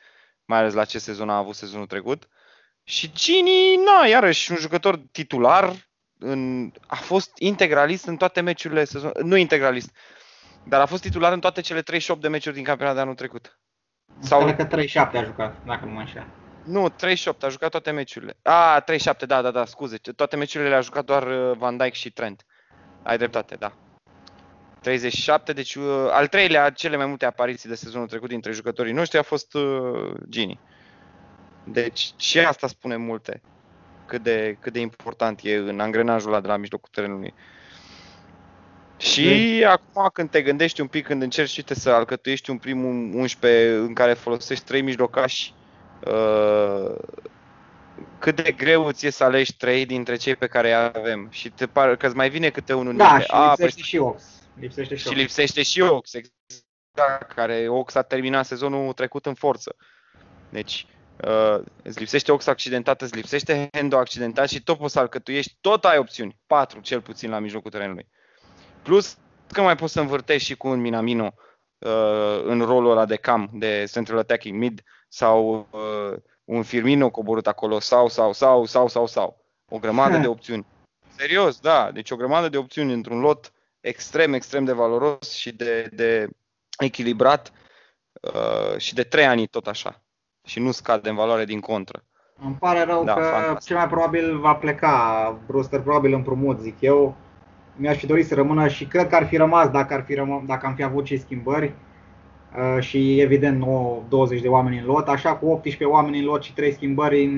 mai ales la ce sezon a avut sezonul trecut. Și Gini, na, iarăși un jucător titular, în, a fost integralist în toate meciurile sezon, nu integralist, dar a fost titular în toate cele 38 de meciuri din campionat de anul trecut. Sau... Cred că 37 a jucat, dacă nu mă înșel. Nu, 38, a jucat toate meciurile. A, 37, da, da, da, scuze. Toate meciurile le-a jucat doar uh, Van Dijk și Trent. Ai dreptate, da. 37, deci uh, al treilea cele mai multe apariții de sezonul trecut dintre jucătorii noștri a fost uh, Gini. Deci și asta spune multe cât de, cât de important e în angrenajul ăla de la mijlocul terenului. Și de... acum când te gândești un pic, când încerci uite, să alcătuiești un prim 11 în care folosești trei mijlocași, uh, cât de greu ți e să alegi trei dintre cei pe care îi avem. Și te pare că îți mai vine câte unul Da, și A, lipsește păi, și Ox. Lipsește și, și lipsește și Ox, exact, care Ox a terminat sezonul trecut în forță. Deci, uh, îți lipsește Ox accidentat, îți lipsește Hendo accidentat și tot poți să alcătuiești, tot ai opțiuni, patru cel puțin la mijlocul terenului. Plus că mai poți să învârtești și cu un Minamino uh, în rolul ăla de cam, de central attacking mid sau uh, un Firmino coborât acolo sau, sau, sau, sau, sau, sau. O grămadă de opțiuni. Serios, da. Deci o grămadă de opțiuni într-un lot extrem, extrem de valoros și de, de echilibrat uh, și de trei ani tot așa. Și nu scade în valoare din contră. Îmi pare rău da, că fantastic. cel mai probabil va pleca Brewster, probabil împrumut, zic eu. Mi-aș fi dorit să rămână și cred că ar fi rămas dacă, ar fi răm- dacă am fi avut și schimbări. Uh, și evident nu 20 de oameni în lot, așa cu 18 oameni în lot și 3 schimbări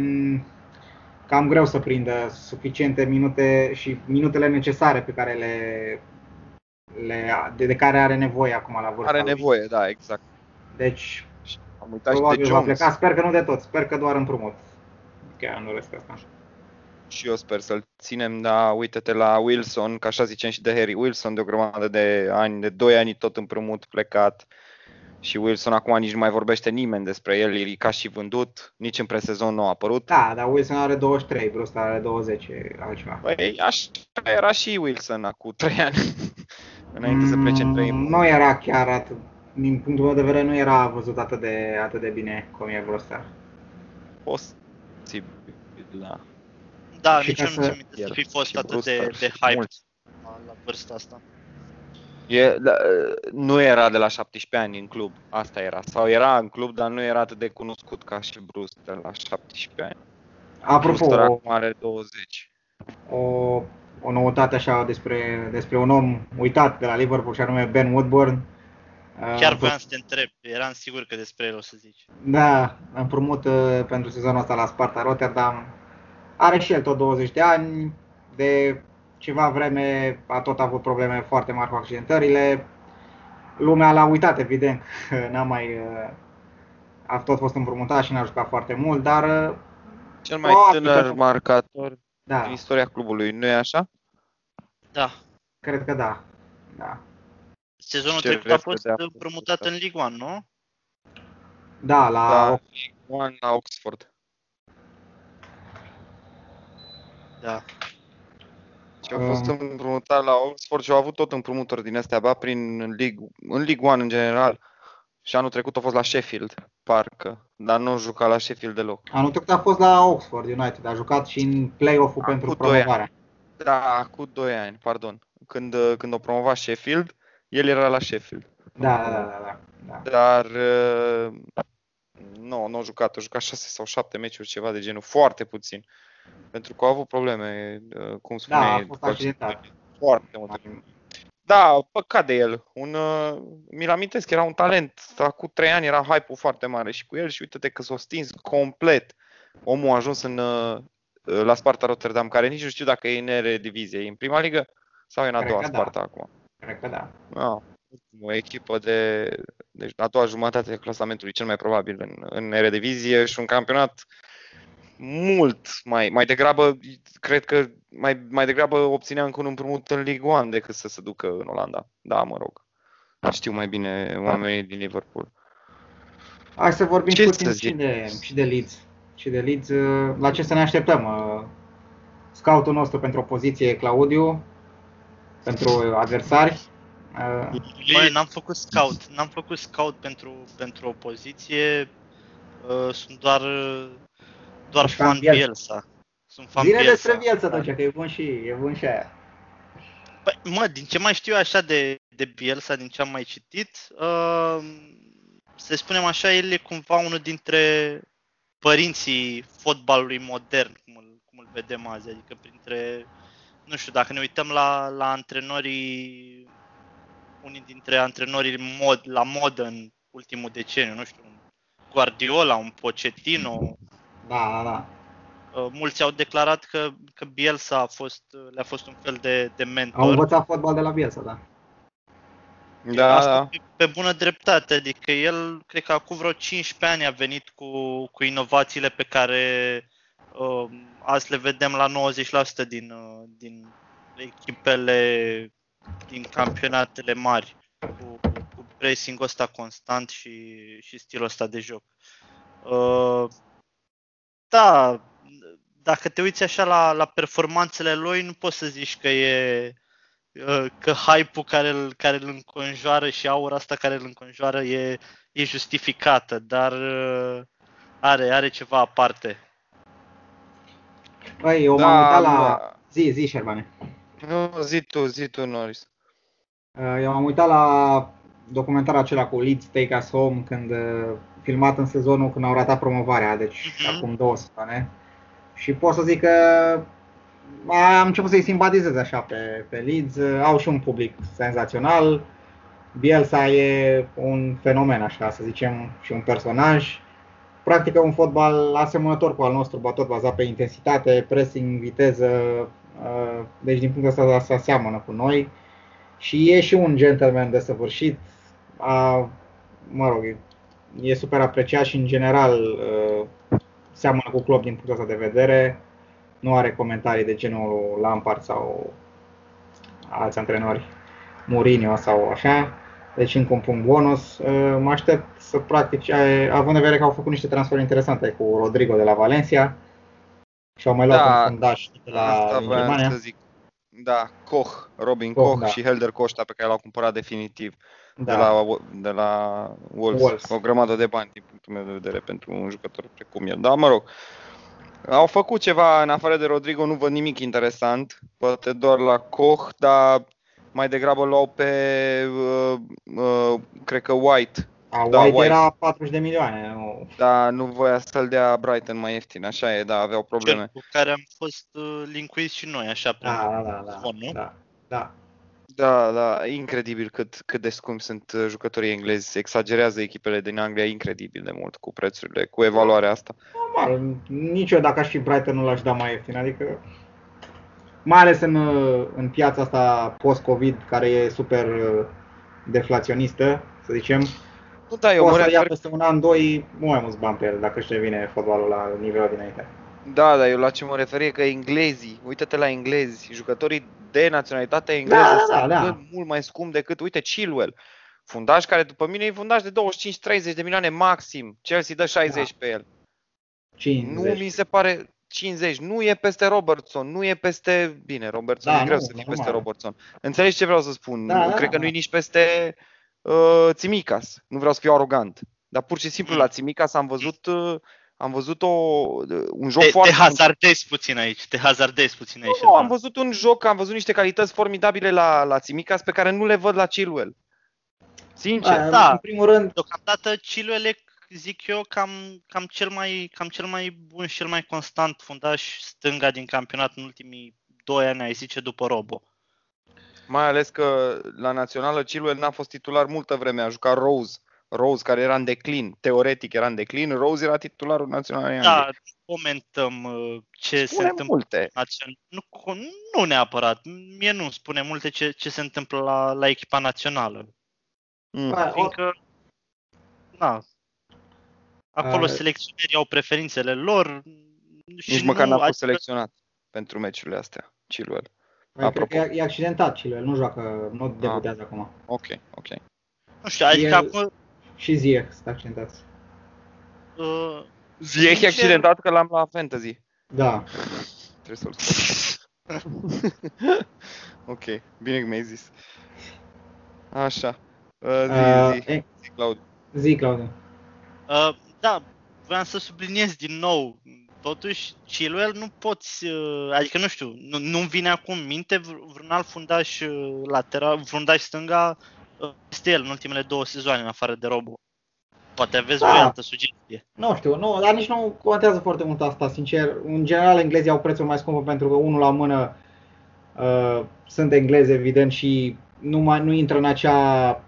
cam greu să prindă suficiente minute și minutele necesare pe care le, le de, de care are nevoie acum la vârsta Are lui. nevoie, da, exact. Deci, am uitat probabil și de va pleca, sper că nu de tot, sper că doar împrumut. Chiar nu doresc asta. Și eu sper să-l ținem, dar uite-te la Wilson, ca așa zicem și de Harry Wilson, de o grămadă de ani, de 2 ani tot împrumut, plecat. Și Wilson acum nici nu mai vorbește nimeni despre el, e ca și vândut, nici în presezon nu a apărut. Da, dar Wilson are 23, Bruce are 20, altceva. Păi așa era și Wilson acum 3 ani, înainte mm, să plece în 3 Nu era chiar atât, din punctul meu de vedere, nu era văzut atât de, atât de bine cum e Brostar. Posibil, da. Da, nici nu să, să fi fost atât de, de hype mult. la vârsta asta. E, da, nu era de la 17 ani în club, asta era. Sau era în club, dar nu era atât de cunoscut ca și Bruce de la 17 ani. Apropo, Brewster acum are 20. O, o noutate așa despre, despre un om uitat de la Liverpool și anume Ben Woodburn. Chiar vreau să te întreb, eram sigur că despre el o să zici. Da, împrumut uh, pentru sezonul ăsta la Sparta Rotterdam. Are și el tot 20 de ani, de ceva vreme a tot avut probleme foarte mari cu accidentările. Lumea l-a uitat, evident, n-a mai... Uh, a tot fost împrumutat și n-a jucat foarte mult, dar... Uh, Cel mai tânăr marcator da. din istoria clubului, nu e așa? Da. Cred că da. da. Sezonul Ce trecut a fost împrumutat în Ligue 1, nu? Da, la, da, la Oxford. Da. Și au fost um, împrumutat la Oxford și au avut tot împrumuturi din astea, ba prin League, în League One în general. Și anul trecut a fost la Sheffield, parcă, dar nu juca la Sheffield deloc. Anul trecut a fost la Oxford United, a jucat și în play-off-ul a, pentru promovare. Da, cu 2 ani, pardon. Când, când o promova Sheffield, el era la Sheffield. Da, da, da, da. da. Dar uh, nu, nu a jucat, a jucat 6 sau 7 meciuri, ceva de genul, foarte puțin. Pentru că au avut probleme, uh, cum spune, da, a fost accidentat. Foarte multe. Da, păcat de el. Un, uh, mi-l amintesc, era un talent. Acum trei ani era hype-ul foarte mare și cu el și uite-te că s-a stins complet. Omul a ajuns în, uh, la Sparta Rotterdam, care nici nu știu dacă e în Eredivisie. E în prima ligă sau e în a doua da. Sparta da. acum? Cred că da. Ah, o echipă de, deci a doua jumătate a clasamentului cel mai probabil în, în Eredivisie și un campionat mult mai, mai degrabă, cred că mai, mai degrabă obținea încă un împrumut în Ligue 1 decât să se ducă în Olanda. Da, mă rog. Știu mai bine oamenii din Liverpool. Hai să vorbim ce puțin și de, și de Leeds. Și de Leeds, la ce să ne așteptăm? Uh, scoutul nostru pentru opoziție, Claudiu, pentru adversari. Uh, Băi, n-am făcut scout, n-am făcut scout pentru, pentru opoziție, uh, sunt doar, doar fan Bielsa. Bielsa. Sunt fan Zine Bielsa. despre Bielsa atunci, că e bun și, e bun și aia. Păi, mă, din ce mai știu așa de, de Bielsa, din ce am mai citit, uh, să spunem așa, el e cumva unul dintre părinții fotbalului modern, cum îl, cum îl vedem azi, adică printre, nu știu, dacă ne uităm la, la antrenorii, unii dintre antrenorii mod, la modă în ultimul deceniu, nu știu, un Guardiola, un Pochettino. Da, da, da. Uh, mulți au declarat că, că Bielsa a fost, le-a fost un fel de, de mentor. Au învățat fotbal de la Bielsa, da. Da, Asta da. Pe, pe bună dreptate, adică el, cred că acum vreo 15 ani a venit cu, cu inovațiile pe care uh, azi le vedem la 90% din, uh, din echipele din campionatele mari, cu, cu pressing ăsta constant și, și stilul ăsta de joc. Uh, da, dacă te uiți așa la, la performanțele lui, nu poți să zici că e Uh, că hype-ul care îl, care îl înconjoară și aura asta care îl înconjoară e, e justificată, dar uh, are, are ceva aparte. Păi, eu da, m-am uitat la... Da. Zi, zi, Șerbane. Nu, zi tu, zi tu, Norris. Uh, eu m-am uitat la documentarul acela cu Leeds Take Us Home când filmat în sezonul când au ratat promovarea, deci uh-huh. acum două săptămâni. Și pot să zic că am început să-i simpatizez așa pe, pe Leeds. Au și un public senzațional. Bielsa e un fenomen, așa să zicem, și un personaj. Practică un fotbal asemănător cu al nostru, tot bazat pe intensitate, pressing, viteză. Uh, deci din punctul ăsta se seamănă cu noi. Și e și un gentleman de săvârșit. A, mă rog, e super apreciat și în general uh, seamănă cu Klopp din punctul ăsta de vedere nu are comentarii de genul Lampard sau alți antrenori, Mourinho sau așa. Deci încă un punct bonus. Uh, mă aștept să practic, având în vedere că au făcut niște transferuri interesante cu Rodrigo de la Valencia și au mai luat da, un fundaș de la Germania. Să zic. Da, Koch, Robin Koch, Koch da. și Helder Costa pe care l-au cumpărat definitiv da. de la, de la Wolves. Wolves. O grămadă de bani din punctul meu de vedere pentru un jucător precum el. Da, mă rog, au făcut ceva în afară de Rodrigo, nu văd nimic interesant, poate doar la Koch, dar mai degrabă luau pe, uh, uh, cred că White. A, da, White, White era 40 de milioane. Nu. Da, nu voia să-l dea Brighton mai ieftin, așa e, da, aveau probleme. Cel cu care am fost uh, linkuiți și noi, așa, pe da, da, da, zvon, nu? Da, da. Da, da, incredibil cât, cât de scumpi sunt uh, jucătorii englezi. Exagerează echipele din Anglia incredibil de mult cu prețurile, cu evaluarea asta. Normal, nici eu dacă aș fi Brighton nu l-aș da mai ieftin, adică mai ales în, uh, în piața asta post-Covid, care e super uh, deflaționistă, să zicem. Nu, da, eu Poți să ia peste un an, doi, mult mai mulți bani pe el, dacă își revine fotbalul la nivelul dinainte. Da, dar eu la ce mă refer e că englezii, uite-te la englezi, jucătorii de naționalitate engleză da, sunt da, da. mult mai scump decât, uite, Chilwell. Fundaș care după mine e fundaș de 25-30 de milioane maxim. Chelsea dă 60 da. pe el. 50. Nu mi se pare 50. Nu e peste Robertson, nu e peste... Bine, Robertson da, e greu nu, să fie peste Robertson. Înțelegi ce vreau să spun? Da, Cred da, că da. nu e nici peste uh, Țimicas. Nu vreau să fiu arogant. Dar pur și simplu la Țimicas am văzut uh, am văzut o, un joc te, foarte... Te hazardezi puțin aici, te hazardezi puțin aici. Nu, am văzut un joc, am văzut niște calități formidabile la, la Țimicas pe care nu le văd la Chilwell. Sincer. Da, da, în primul rând... Deocamdată Chilwell e, zic eu, cam, cam, cel mai, cam cel mai bun și cel mai constant fundaș stânga din campionat în ultimii doi ani, ai zice, după Robo. Mai ales că la națională Chilwell n-a fost titular multă vreme, a jucat Rose Rose care era în declin, teoretic era în declin, Rose era titularul național Da, comentăm uh, ce spune se întâmplă. Multe. Nu, nu neapărat, mie nu spune multe ce, ce se întâmplă la, la echipa națională. Mm. Fiindcă, na, acolo uh. selecționerii au preferințele lor, Și Nici nu, măcar n-a fost adică... selecționat pentru meciurile astea, Chilwell. Păi, cred că e, accidentat Chilwell, nu joacă, nu ah. debutează ah. acum. Ok, ok. Nu știu, adică acum... Și Ziyech sunt accidentați. Uh, Ziyech e accidentat că l-am la fantasy. Da. Trebuie să-l Ok, bine că mi-ai zis. Așa. Uh, zi, uh, zi, e, zi, Claudiu. Zi, Claudiu. Uh, da, vreau să subliniez din nou. Totuși, Chilwell nu poți, uh, adică nu știu, nu, nu vine acum minte vreun alt fundaș uh, lateral, fundaș stânga uh, este el în ultimele două sezoane, în afară de Robo. Poate aveți da. voi altă sugestie. Nu știu, nu, dar nici nu contează foarte mult asta, sincer. În general, englezii au prețul mai scump pentru că unul la mână uh, sunt englezi, evident, și nu, mai, nu intră în, acea,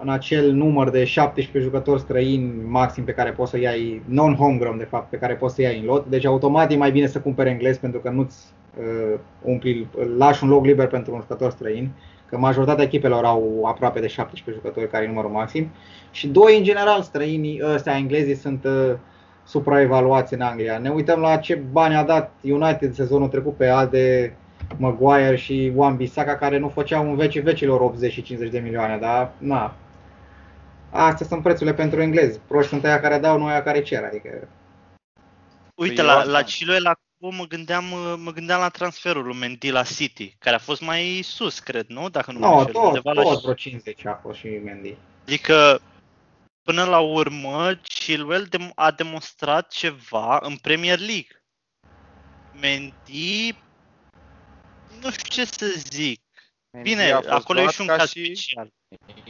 în acel număr de 17 jucători străini maxim pe care poți să iai, non-homegrown de fapt, pe care poți să iai în lot. Deci automat e mai bine să cumperi englez pentru că nu-ți uh, umpli, lași un loc liber pentru un jucător străin. Că majoritatea echipelor au aproape de 17 jucători care e numărul maxim. Și doi, în general, străinii ăstea, englezii, sunt uh, supraevaluați în Anglia. Ne uităm la ce bani a dat United sezonul trecut pe Alde, Maguire și Wan Bissaka care nu făceau în vecii vecilor 80 și 50 de milioane, dar na. Astea sunt prețurile pentru englezi. Proști sunt aia care dau, noi aia care cer, adică... Uite, păi la, la Chiloe, la mă gândeam, mă gândeam la transferul lui Mendy la City, care a fost mai sus, cred, nu? Dacă nu no, mă tot, tot la... vreo 50 a fost și Mendy. Adică, până la urmă, Chilwell a demonstrat ceva în Premier League. Mendy nu știu ce să zic. Mendy Bine, acolo e și un caz și... special.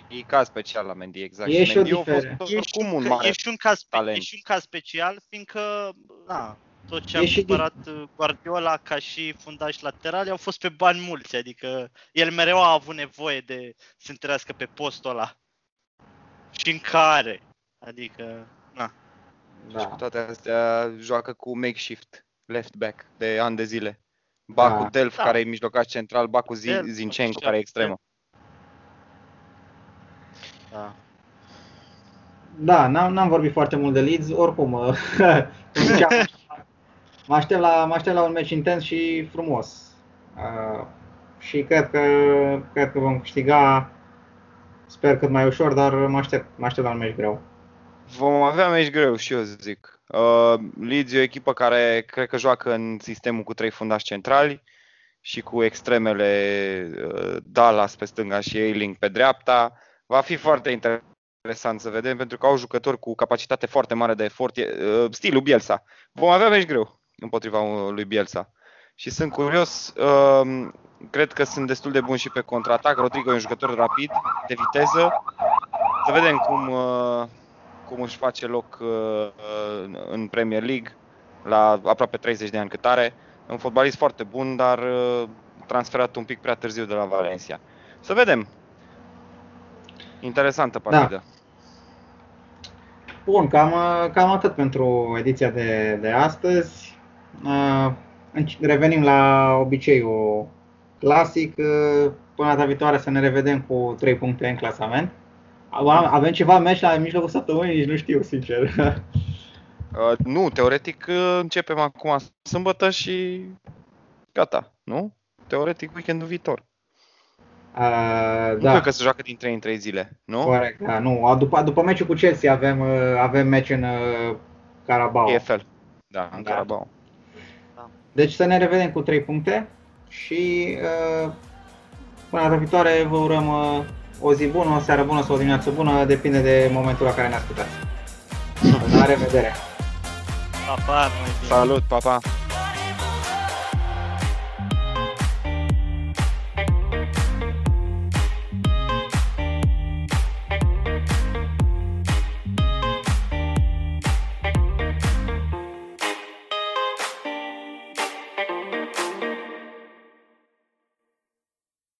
E caz special la Mendy, exact. E și Mendy o diferență. E și, un, mare e, și un caz, talent. e și un caz special, fiindcă, na, tot ce a cumpărat din... Guardiola ca și fundaș lateral au fost pe bani mulți, adică el mereu a avut nevoie de să întrească pe postul ăla. Și în care, adică, na. Da. Și cu toate astea joacă cu makeshift left back de ani de zile. Bacu da. Delf, da. care e mijlocaș central, Bacu Zinchenko, care e extremă. Da. Da, n-am, n-am vorbit foarte mult de Leeds, oricum mă, aștept la, mă aștept la un meci intens și frumos. Uh, și cred că, cred că vom câștiga, sper cât mai ușor, dar mă aștept, mă aștept la un meci greu. Vom avea meci greu și eu zic. Uh, Leeds e o echipă care cred că joacă în sistemul cu trei fundași centrali și cu extremele uh, Dallas pe stânga și Ailing pe dreapta. Va fi foarte interesant să vedem pentru că au jucători cu capacitate foarte mare de efort, uh, stilul Bielsa. Vom avea meci greu împotriva lui Bielsa. Și sunt curios, uh, cred că sunt destul de buni și pe contraatac. Rodrigo e un jucător rapid, de viteză. Să vedem cum, uh, cum își face loc uh, în Premier League la aproape 30 de ani cât are. Un fotbalist foarte bun, dar uh, transferat un pic prea târziu de la Valencia. Să vedem. Interesantă da. partidă. Da. Bun, cam, cam atât pentru ediția de, de astăzi. Uh, revenim la obiceiul clasic. Până data viitoare să ne revedem cu 3 puncte în clasament. Avem ceva meci la mijlocul săptămânii, nici nu știu, sincer. Uh, nu, teoretic uh, începem acum sâmbătă și gata, nu? Teoretic weekendul viitor. Uh, nu da. cred că se joacă din 3 în 3 zile, nu? Corect, da, nu. După, după meciul cu Chelsea avem, uh, avem meci în uh, Carabao. EFL, da, în da. Carabao. Deci să ne revedem cu 3 puncte și uh, până data viitoare vă urăm uh, o zi bună, o seară bună sau o dimineață bună, depinde de momentul la care ne ascultați. La revedere! Pa, pa, Salut, pa, pa!